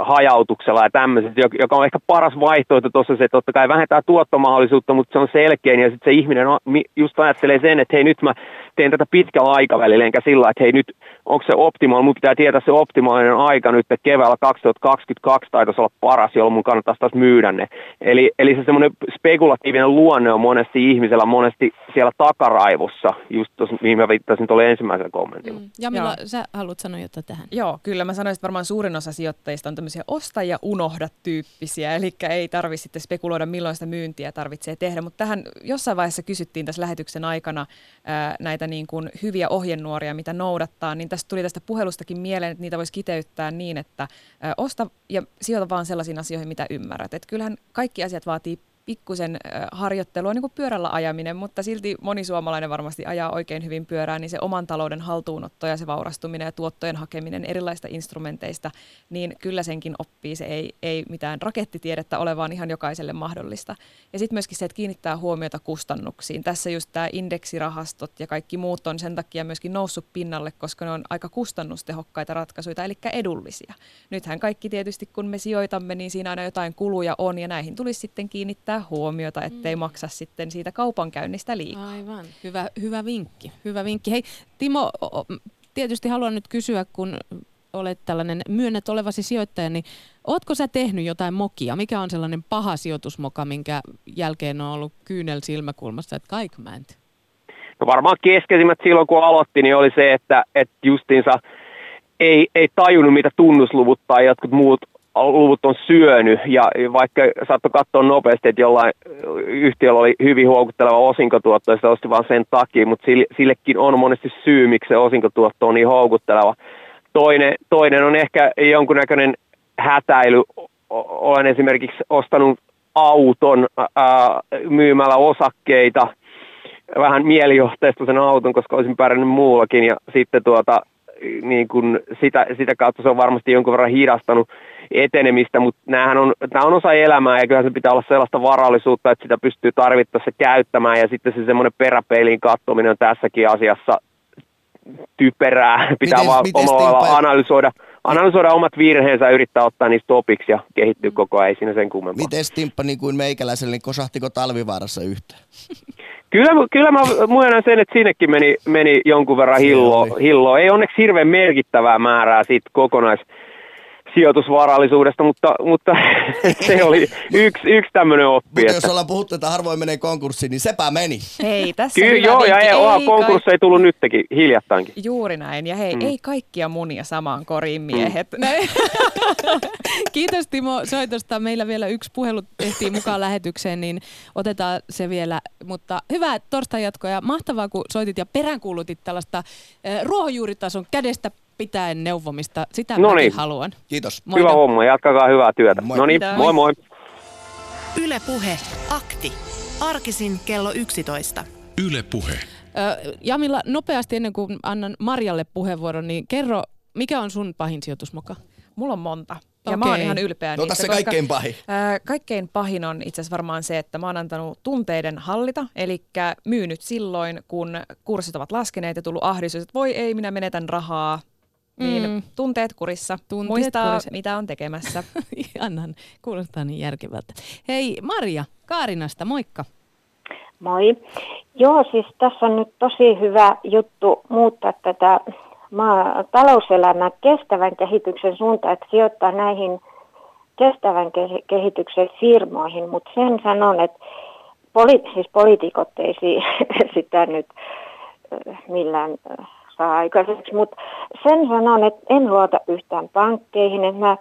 hajautuksella ja tämmöisestä, joka on ehkä paras vaihtoehto tuossa se, että totta kai vähentää tuottomahdollisuutta, mutta se on selkeä ja sitten se ihminen just ajattelee sen, että hei nyt mä teen tätä pitkällä aikavälillä, enkä sillä, että hei nyt onko se optimaali, mun pitää tietää se optimaalinen aika nyt, että keväällä 2022 taitaisi olla paras, jolloin mun kannattaisi taas myydä ne. Eli, eli se semmoinen spekulatiivinen luonne on monesti ihmisellä monesti siellä takaraivossa, just tuossa, mihin mä viittasin tuolle ensimmäisellä kommentilla. Mm. Jamila, Joo. sä haluat sanoa jotain tähän? Joo, kyllä mä sanoisin, että varmaan suurin osa sijoittajista on tämmöisiä osta ja unohda tyyppisiä, eli ei tarvitse sitten spekuloida, milloin sitä myyntiä tarvitsee tehdä, mutta tähän jossain vaiheessa kysyttiin tässä lähetyksen aikana ää, näitä niin kuin hyviä ohjenuoria, mitä noudattaa, niin tästä tuli tästä puhelustakin mieleen, että niitä voisi kiteyttää niin, että osta ja sijoita vaan sellaisiin asioihin, mitä ymmärrät. Että kyllähän kaikki asiat vaatii pikkusen harjoittelua, niin kuin pyörällä ajaminen, mutta silti moni suomalainen varmasti ajaa oikein hyvin pyörää, niin se oman talouden haltuunotto ja se vaurastuminen ja tuottojen hakeminen erilaista instrumenteista, niin kyllä senkin oppii. Se ei, ei mitään rakettitiedettä ole, vaan ihan jokaiselle mahdollista. Ja sitten myöskin se, että kiinnittää huomiota kustannuksiin. Tässä just tämä indeksirahastot ja kaikki muut on sen takia myöskin noussut pinnalle, koska ne on aika kustannustehokkaita ratkaisuja, eli edullisia. Nythän kaikki tietysti, kun me sijoitamme, niin siinä aina jotain kuluja on, ja näihin tulisi sitten kiinnittää huomiota, ettei mm. maksa sitten siitä kaupankäynnistä liikaa. Aivan, hyvä, hyvä vinkki. Hyvä vinkki. Hei Timo, tietysti haluan nyt kysyä, kun olet tällainen, myönnät olevasi sijoittaja, niin ootko sä tehnyt jotain mokia? Mikä on sellainen paha sijoitusmoka, minkä jälkeen on ollut kyynel silmäkulmassa, että kaik mä en No varmaan keskeisimmät silloin, kun aloitti, niin oli se, että, että justiinsa ei, ei tajunnut, mitä tunnusluvut tai jotkut muut luvut on syönyt ja vaikka saattoi katsoa nopeasti, että jollain yhtiöllä oli hyvin huokutteleva osinkotuotto ja se osti vain sen takia, mutta sillekin on monesti syy, miksi se osinkotuotto on niin houkutteleva. Toinen, toinen on ehkä jonkunnäköinen hätäily. Olen esimerkiksi ostanut auton ää, myymällä osakkeita, vähän mielijohteesta sen auton, koska olisin pärjännyt muullakin ja sitten tuota, niin kun sitä, sitä kautta se on varmasti jonkun verran hidastanut etenemistä, mutta näähän on, nämä on osa elämää ja kyllä se pitää olla sellaista varallisuutta, että sitä pystyy tarvittaessa käyttämään ja sitten se semmoinen peräpeiliin katsominen on tässäkin asiassa typerää. Pitää mites, vaan mites omalla analysoida, analysoida omat virheensä ja yrittää ottaa niistä opiksi ja kehittyä koko ajan, ei siinä sen kummempaa. Miten Timppa niin kuin meikäläiselle, niin kosahtiko talvivaarassa yhtään? Kyllä, kyllä mä myönnän sen, että sinnekin meni, meni jonkun verran hillo, hillo. Ei onneksi hirveän merkittävää määrää siitä kokonais, sijoitusvarallisuudesta, mutta, mutta se oli yksi, yksi tämmöinen oppi. Mutta että... jos ollaan puhuttu, että harvoin menee konkurssiin, niin sepä meni. Hei, tässä Kyllä, joo, ja ei, ei konkurssi ei tullut nytkin, hiljattainkin. Juuri näin, ja hei, mm. ei kaikkia munia samaan koriin miehet. Mm. Kiitos Timo soitosta. Meillä vielä yksi puhelu tehtiin mukaan lähetykseen, niin otetaan se vielä. Mutta hyvää torstai jatkoa ja mahtavaa, kun soitit ja peräänkuulutit tällaista eh, ruohonjuuritason kädestä pitäen neuvomista. Sitä Noniin. mäkin haluan. Kiitos. Moi Hyvä homma, jatkakaa hyvää työtä. No niin, moi moi. Yle Puhe, akti. Arkisin kello 11. Yle Puhe. Jamilla, nopeasti ennen kuin annan Marjalle puheenvuoron, niin kerro, mikä on sun pahin sijoitusmoka? Mulla on monta. Ja okay. mä oon ihan ylpeä no, niistä. se kaikkein pahin. Ää, kaikkein pahin on itse asiassa varmaan se, että mä oon antanut tunteiden hallita, eli myynyt silloin, kun kurssit ovat laskeneet ja tullut ahdistus, että voi ei, minä menetän rahaa, niin mm. tunteet kurissa, tunteet muistaa kurissa. mitä on tekemässä. Ihanan, kuulostaa niin järkevältä. Hei Maria Kaarinasta, moikka. Moi. Joo, siis tässä on nyt tosi hyvä juttu muuttaa tätä maa, talouselämää kestävän kehityksen suuntaan, että sijoittaa näihin kestävän kehityksen firmoihin, mutta sen sanon, että poli- siis poliitikot ei sitä nyt millään saa aikaiseksi, mutta sen sanon, että en luota yhtään pankkeihin, että mä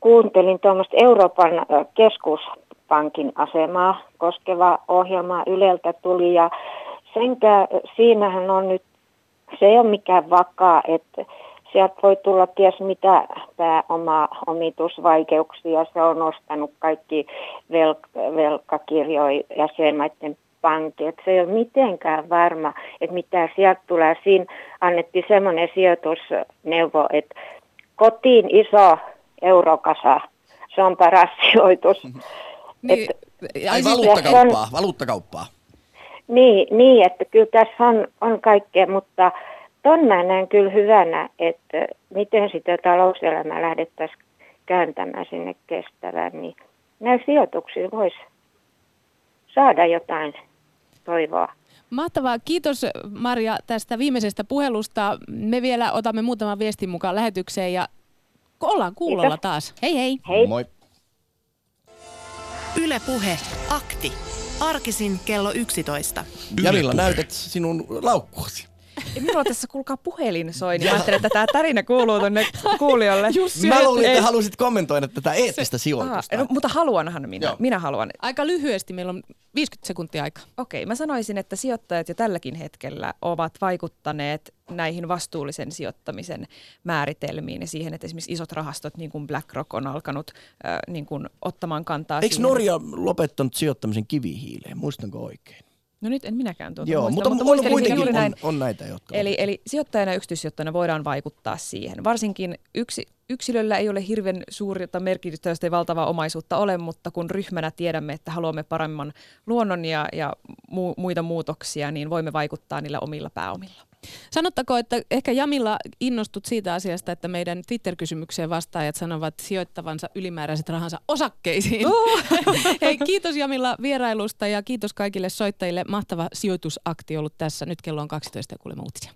kuuntelin tuommoista Euroopan keskuspankin asemaa koskeva ohjelma Yleltä tuli ja senkä siinähän on nyt, se ei ole mikään vakaa, että sieltä voi tulla ties mitä pääoma omitusvaikeuksia. Se on nostanut kaikki velk- velkakirjoja jäsenmaiden pankki. Että se ei ole mitenkään varma, että mitä sieltä tulee. Siinä annettiin semmoinen sijoitusneuvo, että kotiin iso eurokasa, se on paras sijoitus. Niin, Ai valuuttakauppaa, on, valuuttakauppaa. Niin, niin, että kyllä tässä on, on kaikkea, mutta ton mä näen kyllä hyvänä, että miten sitä talouselämää lähdettäisiin kääntämään sinne kestävään, niin näillä sijoituksilla voisi saada jotain toivoa. Mahtavaa. Kiitos Maria tästä viimeisestä puhelusta. Me vielä otamme muutaman viestin mukaan lähetykseen ja ollaan kuulolla Kiitos. taas. Hei hei. Hei. Moi. Yle Puhe. Akti. Arkisin kello 11. Jamilla, näytät sinun laukkuasi. Ja minulla tässä kuulkaa puhelin soi, niin mä ajattelin, että tämä tarina kuuluu tuonne kuulijoille. Just mä luulin, että halusit kommentoida tätä eettistä sijoitusta. no, mutta haluanhan minä. Joo. Minä haluan. Aika lyhyesti, meillä on 50 sekuntia aika. Okei, mä sanoisin, että sijoittajat jo tälläkin hetkellä ovat vaikuttaneet näihin vastuullisen sijoittamisen määritelmiin ja siihen, että esimerkiksi isot rahastot, niin kuin BlackRock, on alkanut äh, niin kuin ottamaan kantaa Eikö siihen. Norja lopettanut sijoittamisen kivihiileen? Muistanko oikein? No nyt en minäkään tuota Joo, muista, mutta, mutta kuitenkin on, näin. on näitä, jotka... Eli, eli sijoittajana ja yksityissijoittajana voidaan vaikuttaa siihen. Varsinkin yksi, yksilöllä ei ole hirveän suurta merkitystä, jos ei valtavaa omaisuutta ole, mutta kun ryhmänä tiedämme, että haluamme paremman luonnon ja, ja mu, muita muutoksia, niin voimme vaikuttaa niillä omilla pääomilla. Sanottako, että ehkä Jamilla innostut siitä asiasta, että meidän Twitter-kysymykseen vastaajat sanovat sijoittavansa ylimääräiset rahansa osakkeisiin. Uh. Hei, kiitos Jamilla vierailusta ja kiitos kaikille soittajille. Mahtava sijoitusakti ollut tässä. Nyt kello on 12 ja kuulemme uutisia.